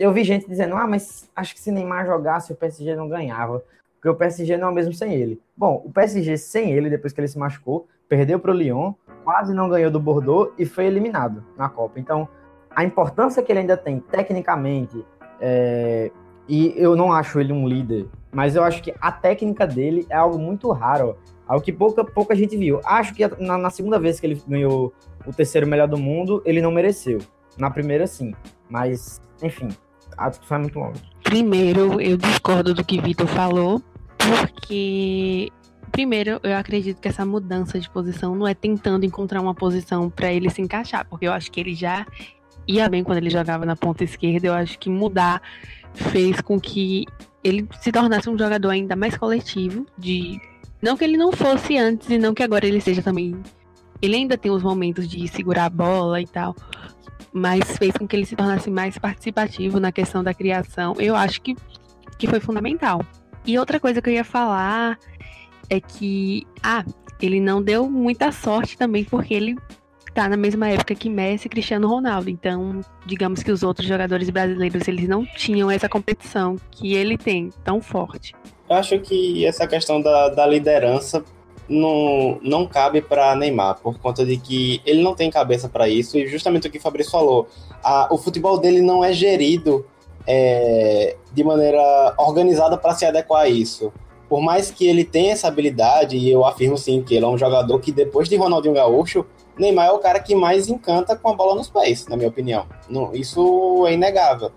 eu vi gente dizendo, ah, mas acho que se Neymar jogasse, o PSG não ganhava. Porque o PSG não é o mesmo sem ele. Bom, o PSG sem ele, depois que ele se machucou, perdeu para o Lyon, quase não ganhou do Bordeaux e foi eliminado na Copa. Então, a importância que ele ainda tem tecnicamente, é, e eu não acho ele um líder, mas eu acho que a técnica dele é algo muito raro, algo que pouca, pouca gente viu. Acho que na, na segunda vez que ele ganhou o terceiro melhor do mundo, ele não mereceu. Na primeira, sim. Mas, enfim, a discussão é muito longa. Primeiro, eu discordo do que Vitor falou, porque primeiro, eu acredito que essa mudança de posição não é tentando encontrar uma posição para ele se encaixar, porque eu acho que ele já ia bem quando ele jogava na ponta esquerda. Eu acho que mudar fez com que ele se tornasse um jogador ainda mais coletivo, de não que ele não fosse antes e não que agora ele seja também. Ele ainda tem os momentos de segurar a bola e tal, mas fez com que ele se tornasse mais participativo na questão da criação. Eu acho que, que foi fundamental. E outra coisa que eu ia falar é que, ah, ele não deu muita sorte também porque ele tá na mesma época que Messi e Cristiano Ronaldo. Então, digamos que os outros jogadores brasileiros, eles não tinham essa competição que ele tem tão forte. Eu acho que essa questão da, da liderança não, não cabe para Neymar, por conta de que ele não tem cabeça para isso, e justamente o que o Fabrício falou, a, o futebol dele não é gerido é, de maneira organizada para se adequar a isso. Por mais que ele tenha essa habilidade, e eu afirmo sim que ele é um jogador que depois de Ronaldinho Gaúcho, Neymar é o cara que mais encanta com a bola nos pés, na minha opinião. Isso é inegável.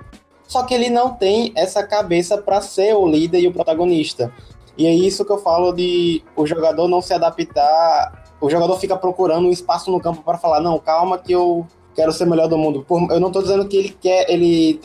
Só que ele não tem essa cabeça para ser o líder e o protagonista. E é isso que eu falo de o jogador não se adaptar. O jogador fica procurando um espaço no campo para falar: não, calma, que eu quero ser melhor do mundo. eu não estou dizendo que ele quer, ele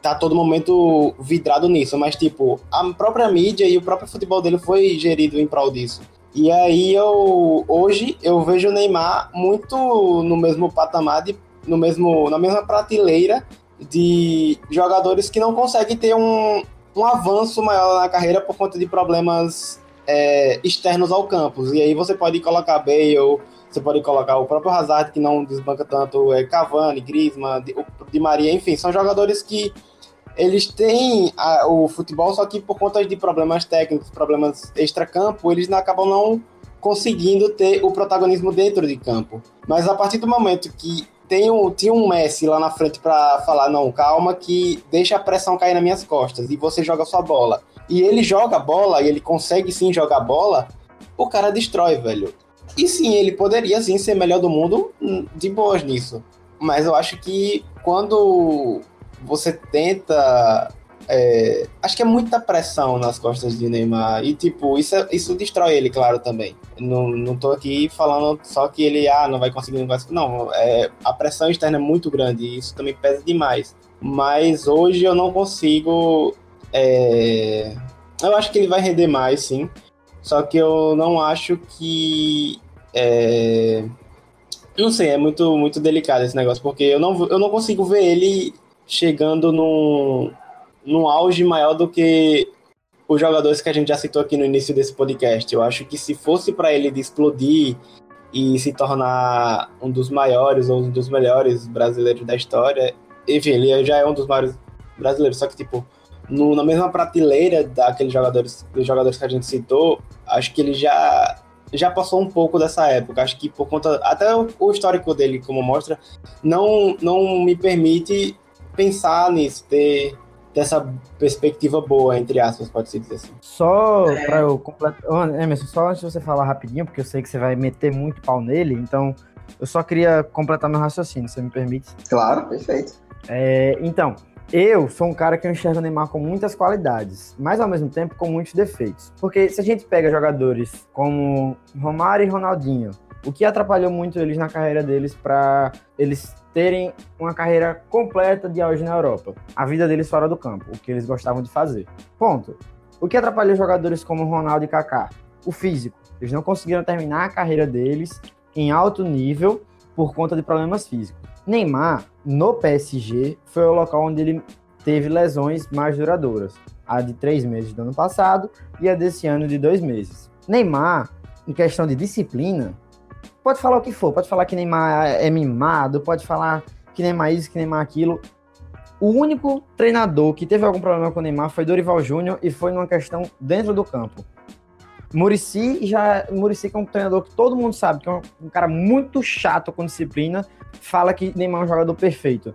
tá todo momento vidrado nisso, mas tipo, a própria mídia e o próprio futebol dele foi gerido em prol disso. E aí eu hoje eu vejo o Neymar muito no mesmo patamar de, no mesmo na mesma prateleira de jogadores que não conseguem ter um, um avanço maior na carreira por conta de problemas é, externos ao campus. E aí você pode colocar Bale, você pode colocar o próprio Hazard, que não desbanca tanto, é, Cavani, Griezmann, Di Maria, enfim, são jogadores que eles têm a, o futebol, só que por conta de problemas técnicos, problemas extra-campo, eles acabam não conseguindo ter o protagonismo dentro de campo. Mas a partir do momento que tem um, tinha um Messi lá na frente para falar, não, calma, que deixa a pressão cair nas minhas costas e você joga sua bola. E ele joga a bola, e ele consegue sim jogar bola, o cara destrói, velho. E sim, ele poderia sim ser melhor do mundo hum, de boas nisso. Mas eu acho que quando você tenta. É, acho que é muita pressão nas costas de Neymar. E, tipo, isso, é, isso destrói ele, claro, também. Não, não tô aqui falando só que ele ah, não vai conseguir, não Não, é, a pressão externa é muito grande e isso também pesa demais. Mas hoje eu não consigo. É, eu acho que ele vai render mais, sim. Só que eu não acho que. É, não sei, é muito, muito delicado esse negócio, porque eu não, eu não consigo ver ele chegando num, num auge maior do que os jogadores que a gente já citou aqui no início desse podcast. Eu acho que se fosse para ele explodir e se tornar um dos maiores ou um dos melhores brasileiros da história, enfim, ele já é um dos maiores brasileiros, só que tipo, no, na mesma prateleira daqueles jogadores, dos jogadores que a gente citou, acho que ele já já passou um pouco dessa época. Acho que por conta até o histórico dele, como mostra, não não me permite pensar nisso, ter, ter essa perspectiva boa, entre aspas, pode-se dizer assim. Só é. para eu completar. Oh, Emerson, só antes de você falar rapidinho, porque eu sei que você vai meter muito pau nele, então eu só queria completar meu raciocínio, você me permite? Claro, perfeito. É, então, eu sou um cara que eu enxergo o Neymar com muitas qualidades, mas ao mesmo tempo com muitos defeitos. Porque se a gente pega jogadores como Romário e Ronaldinho, o que atrapalhou muito eles na carreira deles para eles terem uma carreira completa de auge na Europa. A vida deles fora do campo, o que eles gostavam de fazer. Ponto. O que atrapalhou jogadores como Ronaldo e Kaká? O físico. Eles não conseguiram terminar a carreira deles em alto nível por conta de problemas físicos. Neymar, no PSG, foi o local onde ele teve lesões mais duradouras. A de três meses do ano passado e a desse ano de dois meses. Neymar, em questão de disciplina, pode falar o que for, pode falar que Neymar é mimado, pode falar que Neymar isso, que Neymar aquilo. O único treinador que teve algum problema com o Neymar foi Dorival Júnior e foi numa questão dentro do campo. Murici já Murici que é um treinador que todo mundo sabe que é um, um, cara muito chato com disciplina, fala que Neymar é um jogador perfeito.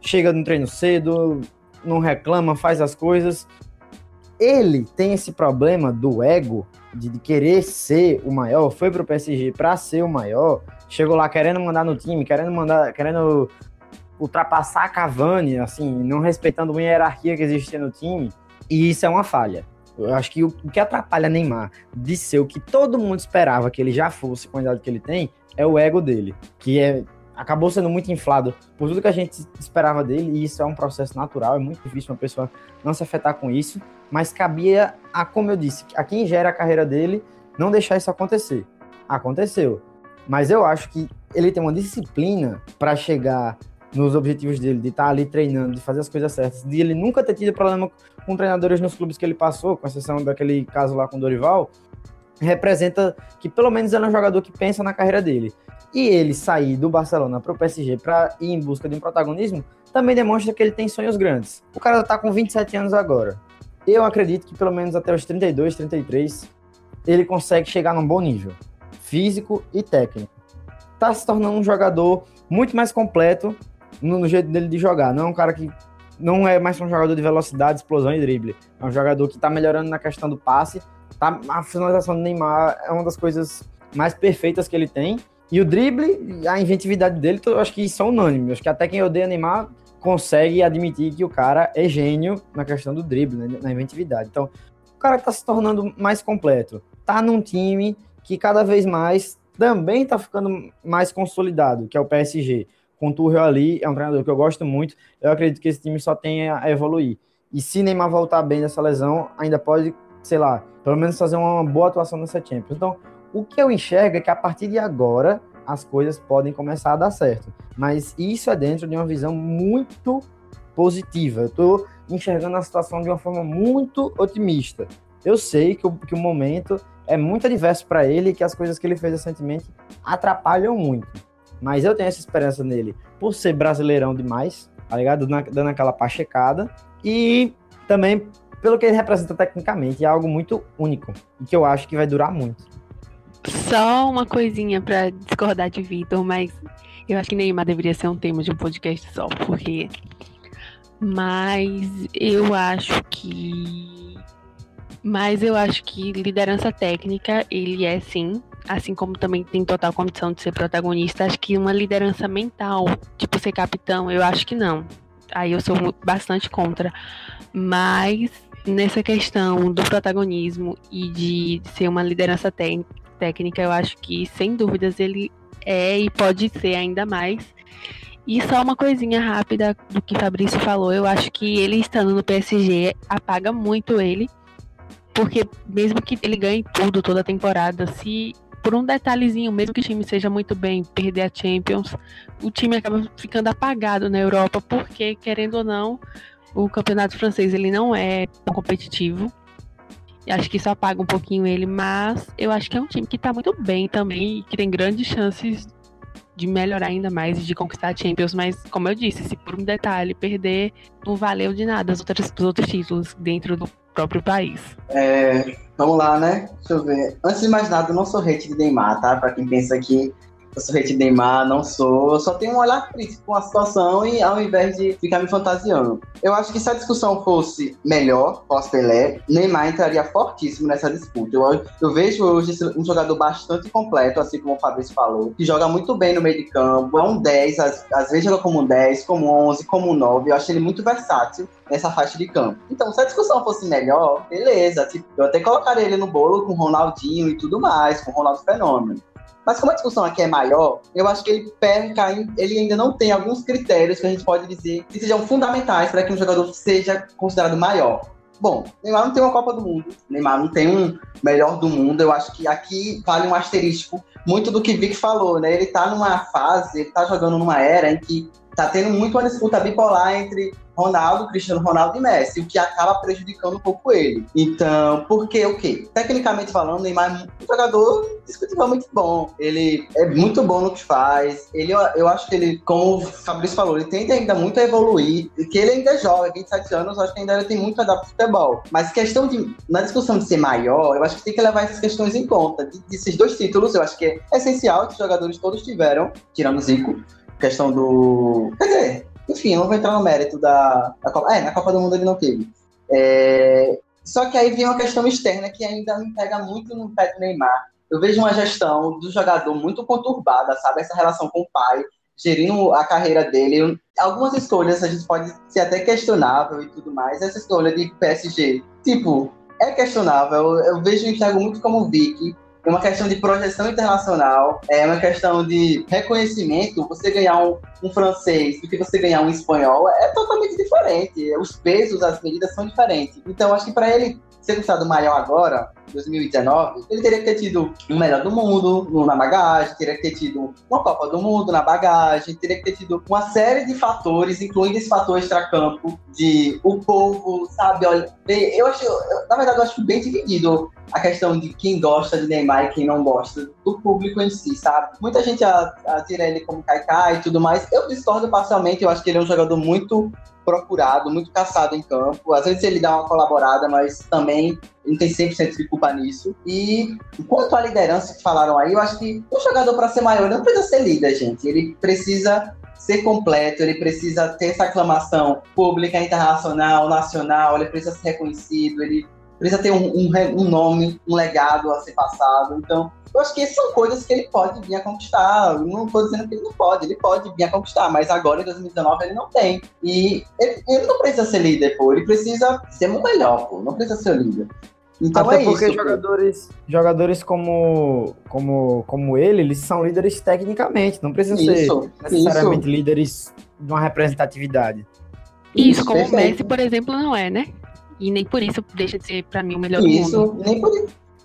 Chega no treino cedo, não reclama, faz as coisas. Ele tem esse problema do ego de, de querer ser o maior, foi pro PSG para ser o maior, chegou lá querendo mandar no time, querendo mandar, querendo ultrapassar a Cavani, assim, não respeitando a hierarquia que existia no time, e isso é uma falha. Eu acho que o, o que atrapalha Neymar de ser o que todo mundo esperava que ele já fosse com a idade que ele tem é o ego dele, que é acabou sendo muito inflado por tudo que a gente esperava dele, e isso é um processo natural, é muito difícil uma pessoa não se afetar com isso, mas cabia a, como eu disse, a quem gera a carreira dele não deixar isso acontecer. Aconteceu. Mas eu acho que ele tem uma disciplina para chegar nos objetivos dele, de estar tá ali treinando, de fazer as coisas certas, de ele nunca ter tido problema com treinadores nos clubes que ele passou, com exceção daquele caso lá com o Dorival, representa que pelo menos ele é um jogador que pensa na carreira dele. E ele sair do Barcelona para o PSG para ir em busca de um protagonismo também demonstra que ele tem sonhos grandes. O cara está com 27 anos agora. Eu acredito que pelo menos até os 32, 33, ele consegue chegar num bom nível físico e técnico. Está se tornando um jogador muito mais completo no, no, jeito dele de jogar. Não é um cara que não é mais um jogador de velocidade, explosão e drible. É um jogador que está melhorando na questão do passe. Tá, a finalização do Neymar é uma das coisas mais perfeitas que ele tem. E o drible, a inventividade dele, eu acho que são unânimes. Acho que até quem odeia Neymar consegue admitir que o cara é gênio na questão do drible, né, na inventividade. Então, o cara está se tornando mais completo. Tá num time que cada vez mais também está ficando mais consolidado, que é o PSG. com Tuchel ali, é um treinador que eu gosto muito. Eu acredito que esse time só tem a evoluir. E se Neymar voltar bem dessa lesão, ainda pode, sei lá, pelo menos fazer uma boa atuação nessa Champions. Então, o que eu enxergo é que a partir de agora as coisas podem começar a dar certo. Mas isso é dentro de uma visão muito positiva. Eu estou enxergando a situação de uma forma muito otimista. Eu sei que o, que o momento é muito adverso para ele e que as coisas que ele fez recentemente atrapalham muito. Mas eu tenho essa esperança nele por ser brasileirão demais, tá ligado? Dando aquela pachecada. E também pelo que ele representa tecnicamente, é algo muito único e que eu acho que vai durar muito. Só uma coisinha para discordar de Vitor, mas eu acho que Neymar deveria ser um tema de um podcast só, porque. Mas eu acho que. Mas eu acho que liderança técnica, ele é sim, assim como também tem total condição de ser protagonista, acho que uma liderança mental, tipo ser capitão, eu acho que não. Aí eu sou bastante contra. Mas nessa questão do protagonismo e de ser uma liderança técnica, eu acho que sem dúvidas ele é e pode ser ainda mais. E só uma coisinha rápida do que Fabrício falou, eu acho que ele estando no PSG apaga muito ele, porque mesmo que ele ganhe tudo toda a temporada, se por um detalhezinho, mesmo que o time seja muito bem, perder a Champions, o time acaba ficando apagado na Europa, porque querendo ou não, o campeonato francês ele não é competitivo. Acho que isso apaga um pouquinho ele, mas eu acho que é um time que tá muito bem também e que tem grandes chances de melhorar ainda mais e de conquistar a Champions, mas como eu disse, se por um detalhe perder, não valeu de nada os outros, os outros títulos dentro do próprio país. É, vamos lá, né? Deixa eu ver. Antes de mais nada, eu não sou hate de Neymar, tá? Pra quem pensa que eu sou hate de Neymar, não sou. Eu só tenho um olhar crítico com a situação e ao invés de ficar me fantasiando. Eu acho que se a discussão fosse melhor, pós-Pelé, Neymar entraria fortíssimo nessa disputa. Eu, eu vejo hoje um jogador bastante completo, assim como o Fabrício falou, que joga muito bem no meio de campo, é um 10, às, às vezes joga como um 10, como 11, como 9. Eu acho ele muito versátil nessa faixa de campo. Então, se a discussão fosse melhor, beleza. Tipo, eu até colocaria ele no bolo com Ronaldinho e tudo mais, com Ronaldo Fenômeno. Mas como a discussão aqui é maior, eu acho que ele peca, ele ainda não tem alguns critérios que a gente pode dizer que sejam fundamentais para que um jogador seja considerado maior. Bom, Neymar não tem uma Copa do Mundo, Neymar não tem um melhor do mundo. Eu acho que aqui vale um asterisco muito do que Vic falou, né? Ele tá numa fase, ele tá jogando numa era em que tá tendo muito uma disputa bipolar entre Ronaldo, Cristiano Ronaldo e Messi, o que acaba prejudicando um pouco ele. Então, porque o quê? Tecnicamente falando, Neymar é um jogador discutivelmente bom. Ele é muito bom no que faz. Ele, eu acho que ele, como o Fabrício falou, ele tende ainda muito a evoluir. E que ele ainda joga, 27 anos, eu acho que ainda tem muito a dar pro futebol. Mas questão de, na discussão de ser maior, eu acho que tem que levar essas questões em conta. De, desses dois títulos, eu acho que é essencial que os jogadores todos tiveram, tirando Zico, questão do. Quer dizer, enfim, não vou entrar no mérito da, da Copa. É, na Copa do Mundo ele não teve. É, só que aí vem uma questão externa que ainda me pega muito no pé do Neymar. Eu vejo uma gestão do jogador muito conturbada, sabe? Essa relação com o pai, gerindo a carreira dele. Algumas escolhas a gente pode ser até questionável e tudo mais. Essa escolha de PSG, tipo, é questionável. Eu vejo o enxergo muito como Vicky é uma questão de projeção internacional, é uma questão de reconhecimento. Você ganhar um, um francês do que você ganhar um espanhol é totalmente diferente. Os pesos, as medidas são diferentes. Então, acho que para ele ser considerado maior agora, 2019, ele teria que ter tido um melhor do mundo na bagagem, teria que ter tido uma Copa do Mundo na bagagem, teria que ter tido uma série de fatores, incluindo esse fator extracampo, de o povo, sabe, olha, eu acho, eu, na verdade, eu acho bem dividido a questão de quem gosta de Neymar e quem não gosta, do público em si, sabe? Muita gente atira ele como Kaikai e tudo mais. Eu discordo parcialmente, eu acho que ele é um jogador muito procurado, muito caçado em campo. Às vezes ele dá uma colaborada, mas também não tem 100% de culpa nisso. E quanto à liderança que falaram aí, eu acho que um jogador para ser maior não precisa ser líder, gente. Ele precisa ser completo, ele precisa ter essa aclamação pública, internacional, nacional, ele precisa ser reconhecido, ele precisa ter um, um, um nome, um legado a ser passado. Então, eu acho que são coisas que ele pode vir a conquistar. Eu não estou dizendo que ele não pode, ele pode vir a conquistar, mas agora em 2019 ele não tem. E ele, ele não precisa ser líder, pô, ele precisa ser o melhor, pô, não precisa ser líder. Então Até é porque isso. jogadores, jogadores como, como, como ele, eles são líderes tecnicamente, não precisam ser Isso, necessariamente líderes de uma representatividade. Isso, como o. Messi, por exemplo, não é, né? E nem por isso deixa de ser, pra mim, o melhor do mundo. Isso, nem por,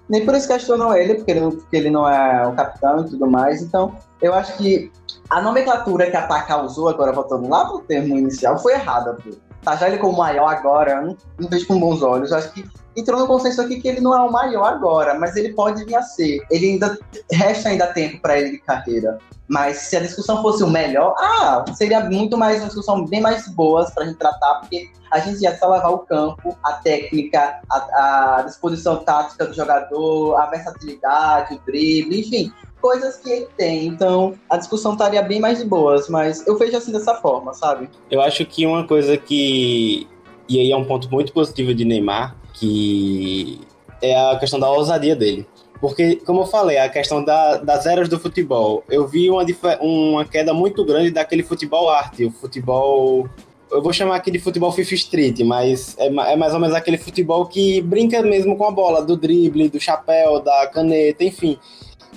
nem por isso questionam ele, porque ele, não- porque ele não é o capitão e tudo mais. Então, eu acho que a nomenclatura que a Taka usou, agora voltando lá pro termo inicial, foi errada. Pô. Já ele como maior agora, não, não vejo com bons olhos. Acho que entrou no consenso aqui que ele não é o maior agora, mas ele pode vir a ser. Ele ainda resta ainda tempo para ele de carreira. Mas se a discussão fosse o melhor, ah, seria muito mais uma discussão bem mais boa pra gente tratar, porque a gente ia só levar o campo, a técnica, a, a disposição tática do jogador, a versatilidade, o drible, enfim, coisas que ele tem. Então, a discussão estaria bem mais de boas, mas eu vejo assim dessa forma, sabe? Eu acho que uma coisa que. E aí é um ponto muito positivo de Neymar, que é a questão da ousadia dele. Porque, como eu falei, a questão da- das eras do futebol. Eu vi uma, uma queda muito grande daquele futebol arte, o futebol. Eu vou chamar aqui de futebol FIFA Street, mas é, é mais ou menos aquele futebol que brinca mesmo com a bola, do drible, do chapéu, da caneta, enfim.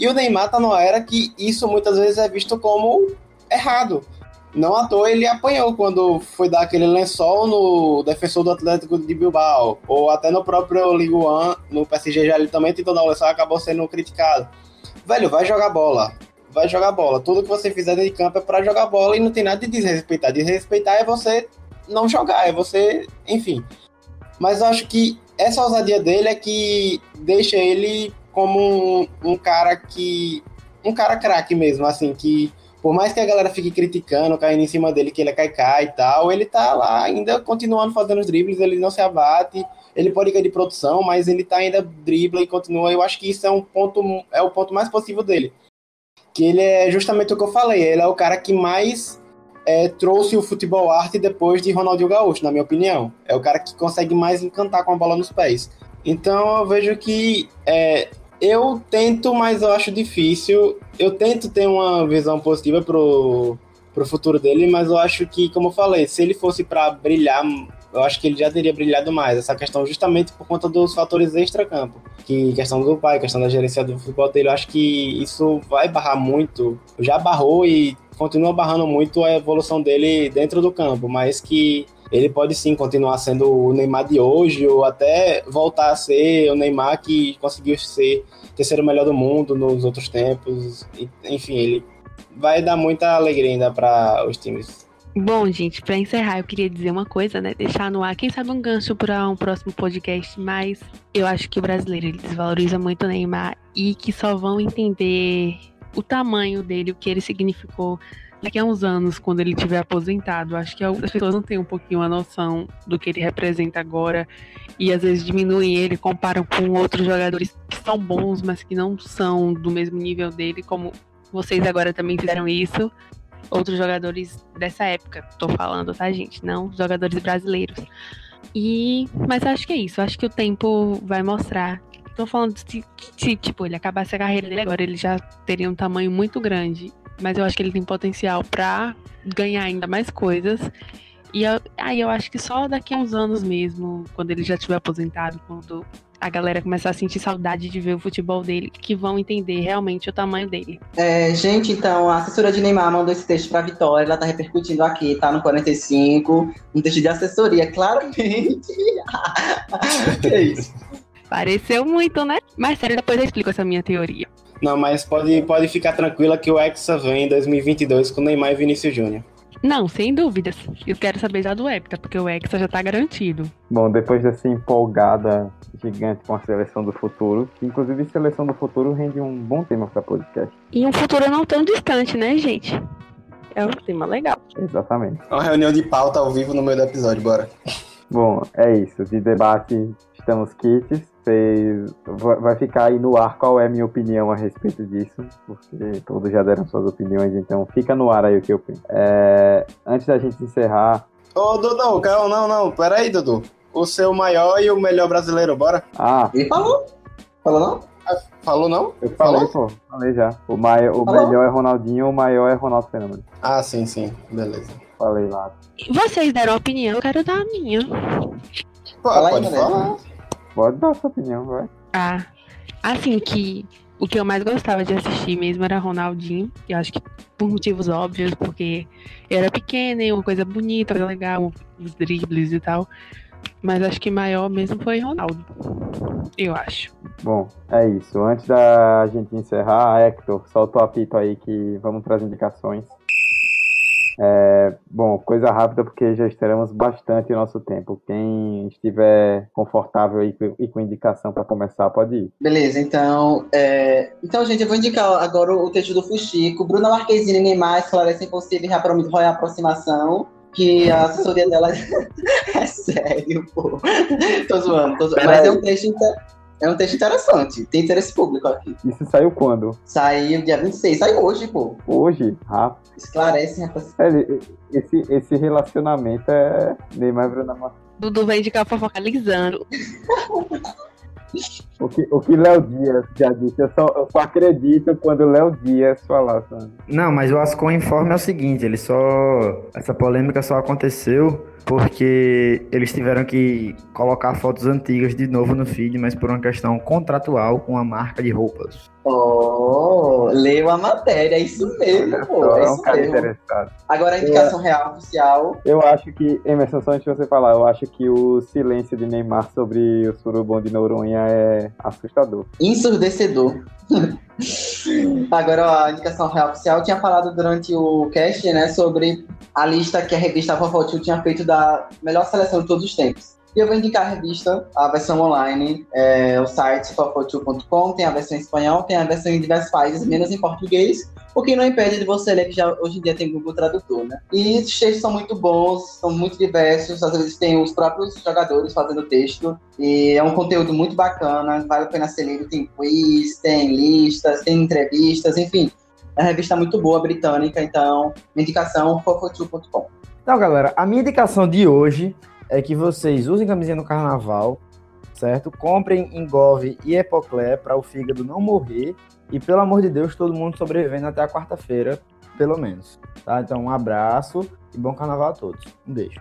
E o Neymar tá numa era que isso muitas vezes é visto como errado. Não à toa ele apanhou quando foi dar aquele lençol no defensor do Atlético de Bilbao, ou até no próprio Ligue 1, no PSG já ele também tentou dar um lençol e acabou sendo criticado. Velho, vai jogar bola. Vai jogar bola. Tudo que você fizer de campo é pra jogar bola e não tem nada de desrespeitar. Desrespeitar é você não jogar, é você, enfim. Mas eu acho que essa ousadia dele é que deixa ele como um, um cara que. Um cara craque mesmo, assim, que por mais que a galera fique criticando, caindo em cima dele, que ele é caicai e tal, ele tá lá ainda continuando fazendo os dribles, ele não se abate, ele pode cair de produção, mas ele tá ainda dribla e continua. Eu acho que isso é um ponto, é o ponto mais possível dele. Que ele é justamente o que eu falei, ele é o cara que mais é, trouxe o futebol arte depois de Ronaldinho Gaúcho, na minha opinião. É o cara que consegue mais encantar com a bola nos pés. Então eu vejo que é, eu tento, mas eu acho difícil. Eu tento ter uma visão positiva pro, pro futuro dele, mas eu acho que, como eu falei, se ele fosse para brilhar, eu acho que ele já teria brilhado mais. Essa questão justamente por conta dos fatores extra-campo. Que questão do pai, questão da gerência do futebol dele, eu acho que isso vai barrar muito. Já barrou e continua barrando muito a evolução dele dentro do campo, mas que ele pode sim continuar sendo o Neymar de hoje, ou até voltar a ser o Neymar que conseguiu ser terceiro melhor do mundo nos outros tempos. Enfim, ele vai dar muita alegria ainda para os times. Bom, gente, pra encerrar, eu queria dizer uma coisa, né? Deixar no ar, quem sabe um gancho para um próximo podcast, mas eu acho que o brasileiro ele desvaloriza muito o Neymar e que só vão entender o tamanho dele, o que ele significou daqui a uns anos, quando ele tiver aposentado. Acho que as pessoas não têm um pouquinho a noção do que ele representa agora e às vezes diminuem ele, comparam com outros jogadores que são bons, mas que não são do mesmo nível dele, como vocês agora também fizeram isso outros jogadores dessa época, tô falando, tá, gente? Não jogadores brasileiros. E. Mas acho que é isso. Acho que o tempo vai mostrar. Tô falando se, tipo, ele acabasse a carreira dele agora, ele já teria um tamanho muito grande. Mas eu acho que ele tem potencial pra ganhar ainda mais coisas. E eu- aí eu acho que só daqui a uns anos mesmo, quando ele já estiver aposentado, quando a galera começar a sentir saudade de ver o futebol dele, que vão entender realmente o tamanho dele. É, gente, então, a assessora de Neymar mandou esse texto pra Vitória, ela tá repercutindo aqui, tá no 45, um texto de assessoria, claramente. *laughs* que é isso? Pareceu muito, né? Mas sério, depois eu explico essa minha teoria. Não, mas pode, pode ficar tranquila que o Hexa vem em 2022 com Neymar e Vinícius Júnior. Não, sem dúvidas. Eu quero saber já do Hector, porque o Hexa já tá garantido. Bom, depois dessa empolgada gigante com a seleção do futuro, que inclusive seleção do futuro rende um bom tema para podcast. E um futuro não tão distante, né, gente? É um tema legal. Exatamente. Uma reunião de pauta ao vivo no meio do episódio, bora. Bom, é isso. De debate, estamos quites. Vocês... va- Vai ficar aí no ar qual é a minha opinião a respeito disso, porque todos já deram suas opiniões, então fica no ar aí o que eu penso. É, Antes da gente encerrar, Ô, Dudu, calma, não, não, peraí, Dudu. O seu maior e o melhor brasileiro, bora? ah, Ele falou? Falou não? Falou não? eu falei, pô, falei já. O, maior, o Falou? melhor é Ronaldinho, o maior é Ronaldo Fenômeno. Ah, sim, sim, beleza. Falei lá. E vocês deram a opinião, eu quero dar a minha. Pô, Fala aí, pode Mané. falar. Pode dar sua opinião, vai. Ah, assim que o que eu mais gostava de assistir mesmo era Ronaldinho. Eu acho que por motivos óbvios, porque eu era pequena e uma coisa bonita, coisa legal, os dribles e tal. Mas acho que maior mesmo foi Ronaldo. Eu acho. Bom, é isso. Antes da gente encerrar, Hector, solta o apito aí que vamos para as indicações. É, bom, coisa rápida porque já estouramos bastante o nosso tempo. Quem estiver confortável aí e com indicação para começar, pode ir. Beleza, então. É... Então, gente, eu vou indicar agora o texto do Fuxico. Bruna Marquezine e Neymar esclarecem possível reaproximação. Que a assessoria dela *laughs* é sério, pô. Tô zoando, tô zoando. Mas é um texto. É um texto interessante, tem interesse público aqui. Isso saiu quando? Saiu dia 26, saiu hoje, pô. Hoje? Rápido. Esclarece, rapaz. É, esse, esse relacionamento é Neymar e Bruna Marquezine. Dudu vai indicar fofocalizando. O que, o que Léo Dias já disse, eu só, eu só acredito quando Léo Dias falar, sabe? Não, mas o Ascom informe é o seguinte, ele só. Essa polêmica só aconteceu porque eles tiveram que colocar fotos antigas de novo no feed, mas por uma questão contratual com a marca de roupas. Oh, leu a matéria, é isso mesmo, pô. É, é um isso cara mesmo. interessado. Agora a indicação real oficial. Eu acho que, Emerson, só antes de você falar, eu acho que o silêncio de Neymar sobre o surubom de Noronha é assustador. Ensurdecedor. *laughs* Agora, ó, a indicação real oficial tinha falado durante o cast, né, sobre a lista que a revista Fofotil tinha feito da melhor seleção de todos os tempos. E eu vou indicar a revista, a versão online, é, o site fofotil.com, tem a versão em espanhol, tem a versão em diversos países, menos em português, o que não impede de você ler, que já hoje em dia tem Google Tradutor, né? E os textos são muito bons, são muito diversos, às vezes tem os próprios jogadores fazendo texto, e é um conteúdo muito bacana, vale a pena ser lido, tem quiz, tem listas, tem entrevistas, enfim. É uma revista muito boa, britânica, então, minha indicação, fofotil.com. Então, galera, a minha indicação de hoje é que vocês usem camisinha no carnaval, certo? Comprem Engove e Epoclé para o fígado não morrer e, pelo amor de Deus, todo mundo sobrevivendo até a quarta-feira, pelo menos. Tá? Então, um abraço e bom carnaval a todos. Um beijo.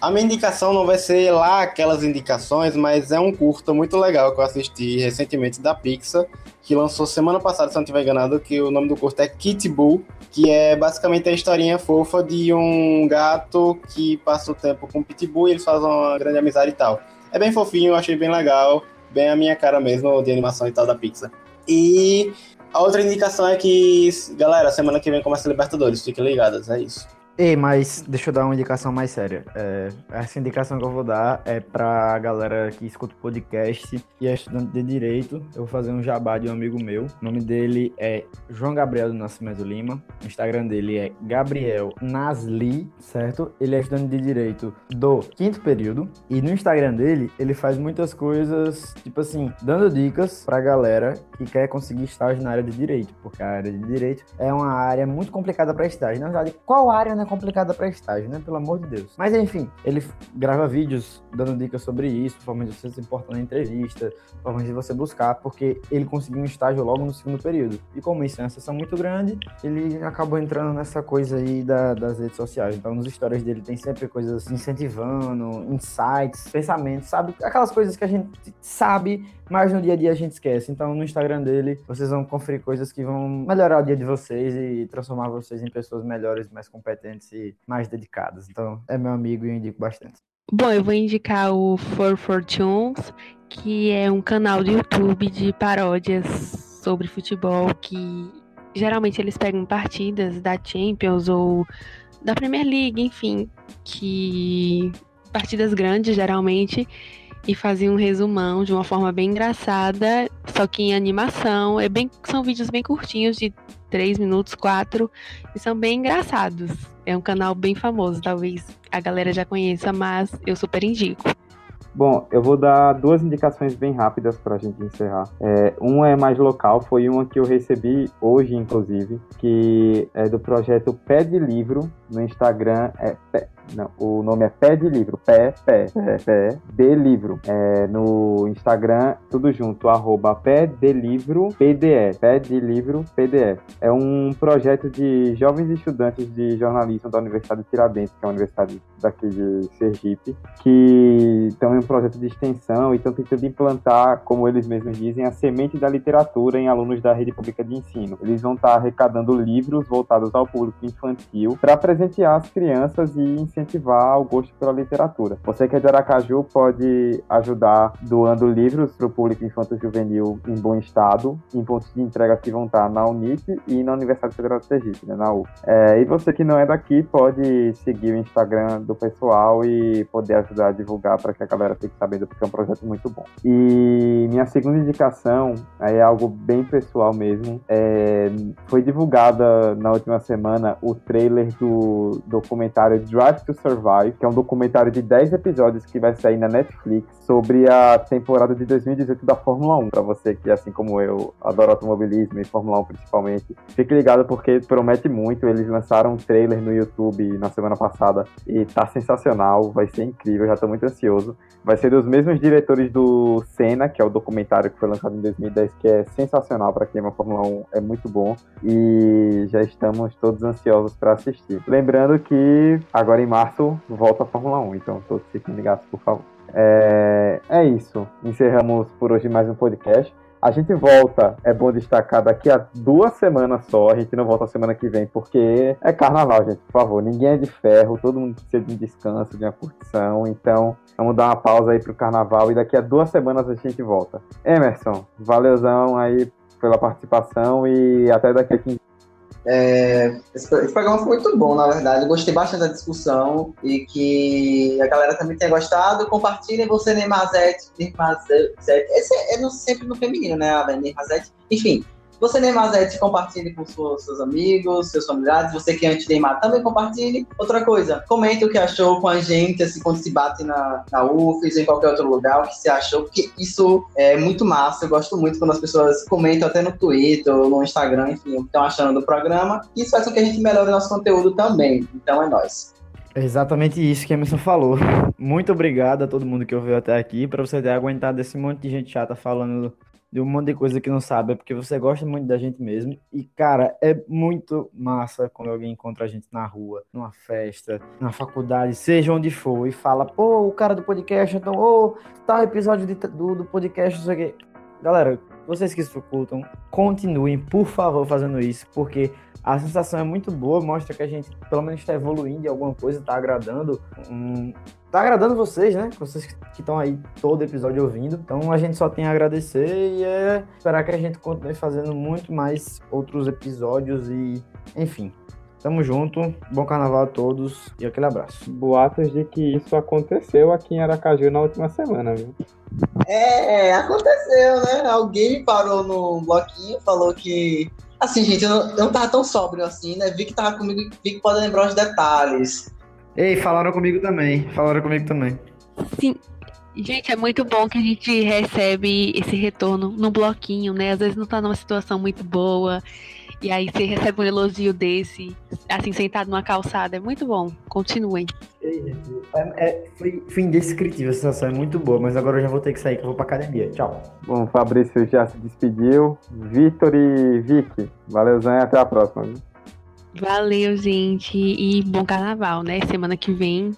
A minha indicação não vai ser lá aquelas indicações, mas é um curta muito legal que eu assisti recentemente da Pixar, que lançou semana passada, se não estiver enganado, que o nome do curta é Kit Bull, que é basicamente a historinha fofa de um gato que passa o tempo com o Pitbull e eles fazem uma grande amizade e tal. É bem fofinho, achei bem legal, bem a minha cara mesmo de animação e tal da Pixar. E a outra indicação é que, galera, semana que vem começa a Libertadores, fiquem ligados, é isso. Ei, mas deixa eu dar uma indicação mais séria. É, essa indicação que eu vou dar é pra galera que escuta o podcast e é estudante de Direito. Eu vou fazer um jabá de um amigo meu. O nome dele é João Gabriel do Nascimento Lima. O Instagram dele é Gabriel Nasli, certo? Ele é estudante de Direito do quinto período. E no Instagram dele, ele faz muitas coisas, tipo assim, dando dicas pra galera que quer conseguir estágio na área de Direito. Porque a área de Direito é uma área muito complicada pra estágio. Na verdade, qual área não é complicada para estágio, né? Pelo amor de Deus. Mas enfim, ele grava vídeos dando dicas sobre isso, formas de você se importar na entrevista, formas de você buscar, porque ele conseguiu um estágio logo no segundo período. E como isso é uma sessão muito grande, ele acabou entrando nessa coisa aí da, das redes sociais. Então, nos stories dele tem sempre coisas incentivando, insights, pensamentos, sabe? Aquelas coisas que a gente sabe, mas no dia a dia a gente esquece. Então, no Instagram dele, vocês vão conferir coisas que vão melhorar o dia de vocês e transformar vocês em pessoas melhores, mais competentes e mais dedicadas. Então, é meu amigo e eu indico bastante. Bom, eu vou indicar o For Fortunes, que é um canal do YouTube de paródias sobre futebol que geralmente eles pegam partidas da Champions ou da Premier League, enfim, que partidas grandes geralmente e fazem um resumão de uma forma bem engraçada, só que em animação. É bem, são vídeos bem curtinhos de 3 minutos, 4, e são bem engraçados. É um canal bem famoso, talvez a galera já conheça, mas eu super indico. Bom, eu vou dar duas indicações bem rápidas para a gente encerrar. É, uma é mais local, foi uma que eu recebi hoje, inclusive, que é do projeto Pé de Livro no Instagram. É Pé, não, o nome é Pé de Livro, Pé, Pé, Pé, Pé de Livro. É, no Instagram, tudo junto, arroba Pé de Livro PDE, Pé de Livro PDE. É um projeto de jovens estudantes de jornalismo da Universidade de Tiradentes, que é a universidade daqui de Sergipe, que estão em um projeto de extensão e estão tentando implantar, como eles mesmos dizem, a semente da literatura em alunos da rede pública de ensino. Eles vão estar arrecadando livros voltados ao público infantil para presentear as crianças e incentivar o gosto pela literatura. Você que é de Aracaju pode ajudar doando livros para o público infanto-juvenil em bom estado, em pontos de entrega que vão estar na Unip e na Universidade Federal do Sergipe, né, na U. É, e você que não é daqui pode seguir o Instagram do pessoal e poder ajudar a divulgar para que a galera fique sabendo, porque é um projeto muito bom. E minha segunda indicação é algo bem pessoal mesmo. É, foi divulgada na última semana o trailer do documentário Drive to Survive, que é um documentário de 10 episódios que vai sair na Netflix sobre a temporada de 2018 da Fórmula 1. Para você que, assim como eu, adora automobilismo e Fórmula 1 principalmente, fique ligado porque promete muito. Eles lançaram um trailer no YouTube na semana passada e tá sensacional, vai ser incrível, já tô muito ansioso. Vai ser dos mesmos diretores do Senna, que é o documentário que foi lançado em 2010, que é sensacional para quem ama Fórmula 1, é muito bom. E já estamos todos ansiosos para assistir. Lembrando que agora em março volta a Fórmula 1, então todos fiquem ligados, por favor. É, é isso. Encerramos por hoje mais um podcast. A gente volta, é bom destacar, daqui a duas semanas só. A gente não volta semana que vem, porque é carnaval, gente. Por favor, ninguém é de ferro, todo mundo precisa de um descanso, de uma curtição. Então, vamos dar uma pausa aí pro carnaval e daqui a duas semanas a gente volta. Emerson, valeuzão aí pela participação e até daqui a 15 é, esse, programa foi muito bom, na verdade. Eu gostei bastante da discussão e que a galera também tenha gostado. Compartilhem você, Neymazete. Neymazete. Esse é, é no, sempre no feminino, né? Neymazete. Enfim, você, Neymar Zete, compartilhe com seus, seus, amigos, seus familiares. Você que é anti-Neymar, também compartilhe. Outra coisa, comente o que achou com a gente, assim, quando se bate na, na UFES em qualquer outro lugar, o que você achou, porque isso é muito massa. Eu gosto muito quando as pessoas comentam até no Twitter ou no Instagram, enfim, o que estão achando do programa. Isso faz com que a gente melhore o nosso conteúdo também. Então é nóis. É exatamente isso que a Emerson falou. Muito obrigado a todo mundo que ouviu até aqui, para você ter aguentado esse monte de gente chata falando de um monte de coisa que não sabe, é porque você gosta muito da gente mesmo. E, cara, é muito massa quando alguém encontra a gente na rua, numa festa, na faculdade, seja onde for, e fala, pô, o cara do podcast, então, ô, tal episódio de, do, do podcast, não sei o quê. Galera, vocês que escutam, continuem, por favor, fazendo isso, porque a sensação é muito boa, mostra que a gente pelo menos está evoluindo em alguma coisa, está agradando. Um, tá agradando vocês, né? Vocês que estão aí todo episódio ouvindo. Então a gente só tem a agradecer e é esperar que a gente continue fazendo muito mais outros episódios e, enfim. Tamo junto, bom carnaval a todos e aquele abraço. Boatos de que isso aconteceu aqui em Aracaju na última semana, viu? É, aconteceu, né? Alguém parou no bloquinho, falou que. Assim, gente, eu não, eu não tava tão sóbrio assim, né? Vi que tava comigo, vi que pode lembrar os detalhes. Ei, falaram comigo também. Falaram comigo também. Sim. Gente, é muito bom que a gente recebe esse retorno no bloquinho, né? Às vezes não tá numa situação muito boa. E aí você recebe um elogio desse, assim, sentado numa calçada. É muito bom. Continuem. É, é, foi, foi indescritível a sensação, é muito boa, mas agora eu já vou ter que sair, que eu vou pra academia. Tchau. Bom, Fabrício já se despediu. Vitor e Vicky, valeu, Zé, até a próxima. Viu? Valeu, gente. E bom carnaval, né? Semana que vem.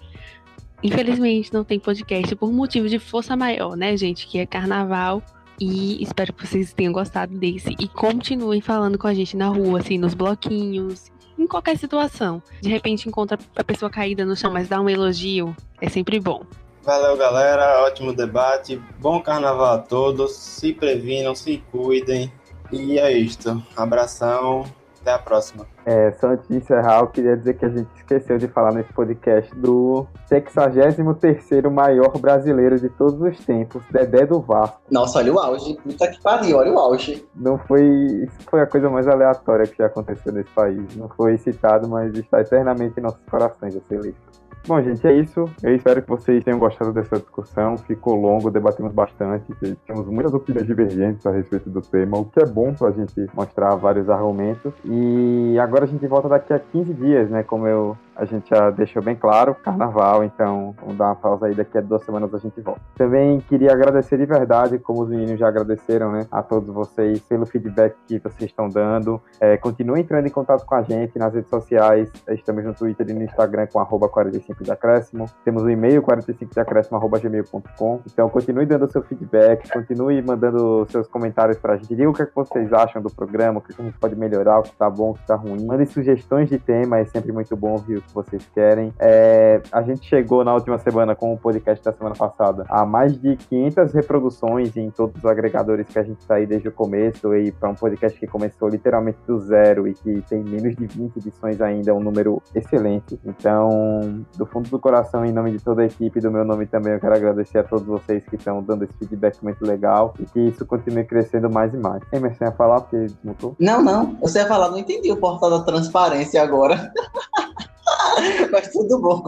Infelizmente não tem podcast por motivo de força maior, né, gente? Que é carnaval. E espero que vocês tenham gostado desse. E continuem falando com a gente na rua, assim, nos bloquinhos, em qualquer situação. De repente encontra a pessoa caída no chão, mas dá um elogio. É sempre bom. Valeu, galera. Ótimo debate. Bom carnaval a todos. Se previnam, se cuidem. E é isto. Abração. Até a próxima. É, só antes de encerrar, eu queria dizer que a gente esqueceu de falar nesse podcast do 63º maior brasileiro de todos os tempos, Dedé do Vasco. Nossa, olha o auge. Puta que pariu, olha o auge. Não foi... Isso foi a coisa mais aleatória que já aconteceu nesse país. Não foi citado, mas está eternamente em nossos corações essa lista. Bom, gente, é isso. Eu espero que vocês tenham gostado dessa discussão. Ficou longo, debatemos bastante. Temos muitas opiniões divergentes a respeito do tema, o que é bom para a gente mostrar vários argumentos. E agora a gente volta daqui a 15 dias, né? Como eu a gente já deixou bem claro, carnaval, então vamos dar uma pausa aí, daqui a duas semanas a gente volta. Também queria agradecer de verdade, como os meninos já agradeceram, né, a todos vocês pelo feedback que vocês estão dando. É, continue entrando em contato com a gente nas redes sociais, estamos no Twitter e no Instagram com arroba 45 de acréscimo, temos o e-mail 45 de acréscimo arroba gmail.com, então continue dando seu feedback, continue mandando seus comentários pra gente, diga o que, é que vocês acham do programa, o que, a gente pode melhorar, o que tá bom, o que tá ruim. Mandem sugestões de tema, é sempre muito bom ouvir que vocês querem. É, a gente chegou na última semana com o podcast da semana passada a mais de 500 reproduções em todos os agregadores que a gente tá aí desde o começo e para um podcast que começou literalmente do zero e que tem menos de 20 edições ainda, é um número excelente. Então, do fundo do coração, em nome de toda a equipe, do meu nome também, eu quero agradecer a todos vocês que estão dando esse feedback muito legal e que isso continue crescendo mais e mais. Emerson ia falar porque desmutou? Não, não. Você ia falar, não entendi o portal da transparência agora. *laughs* *laughs* Mas tudo bom.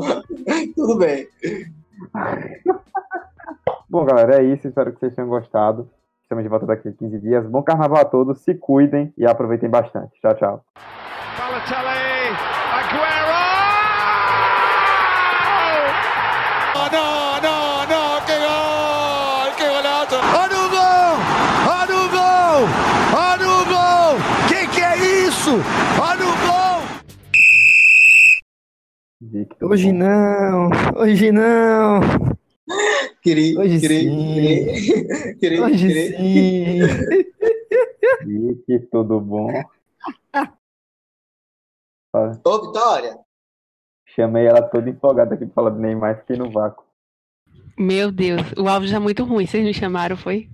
Tudo bem. Bom, galera, é isso. Espero que vocês tenham gostado. Estamos de volta daqui a 15 dias. Bom carnaval a todos. Se cuidem e aproveitem bastante. Tchau, tchau. Victor, Hoje bom. não, hoje não, Queria, Hoje queria, sim. queria, queria, hoje queria. sim. Vic, tudo bom? Ô, Vitória, Chamei ela toda empolgada aqui pra falar do Neymar fiquei no vácuo. Meu Deus, o áudio já é muito ruim. Vocês me chamaram, foi?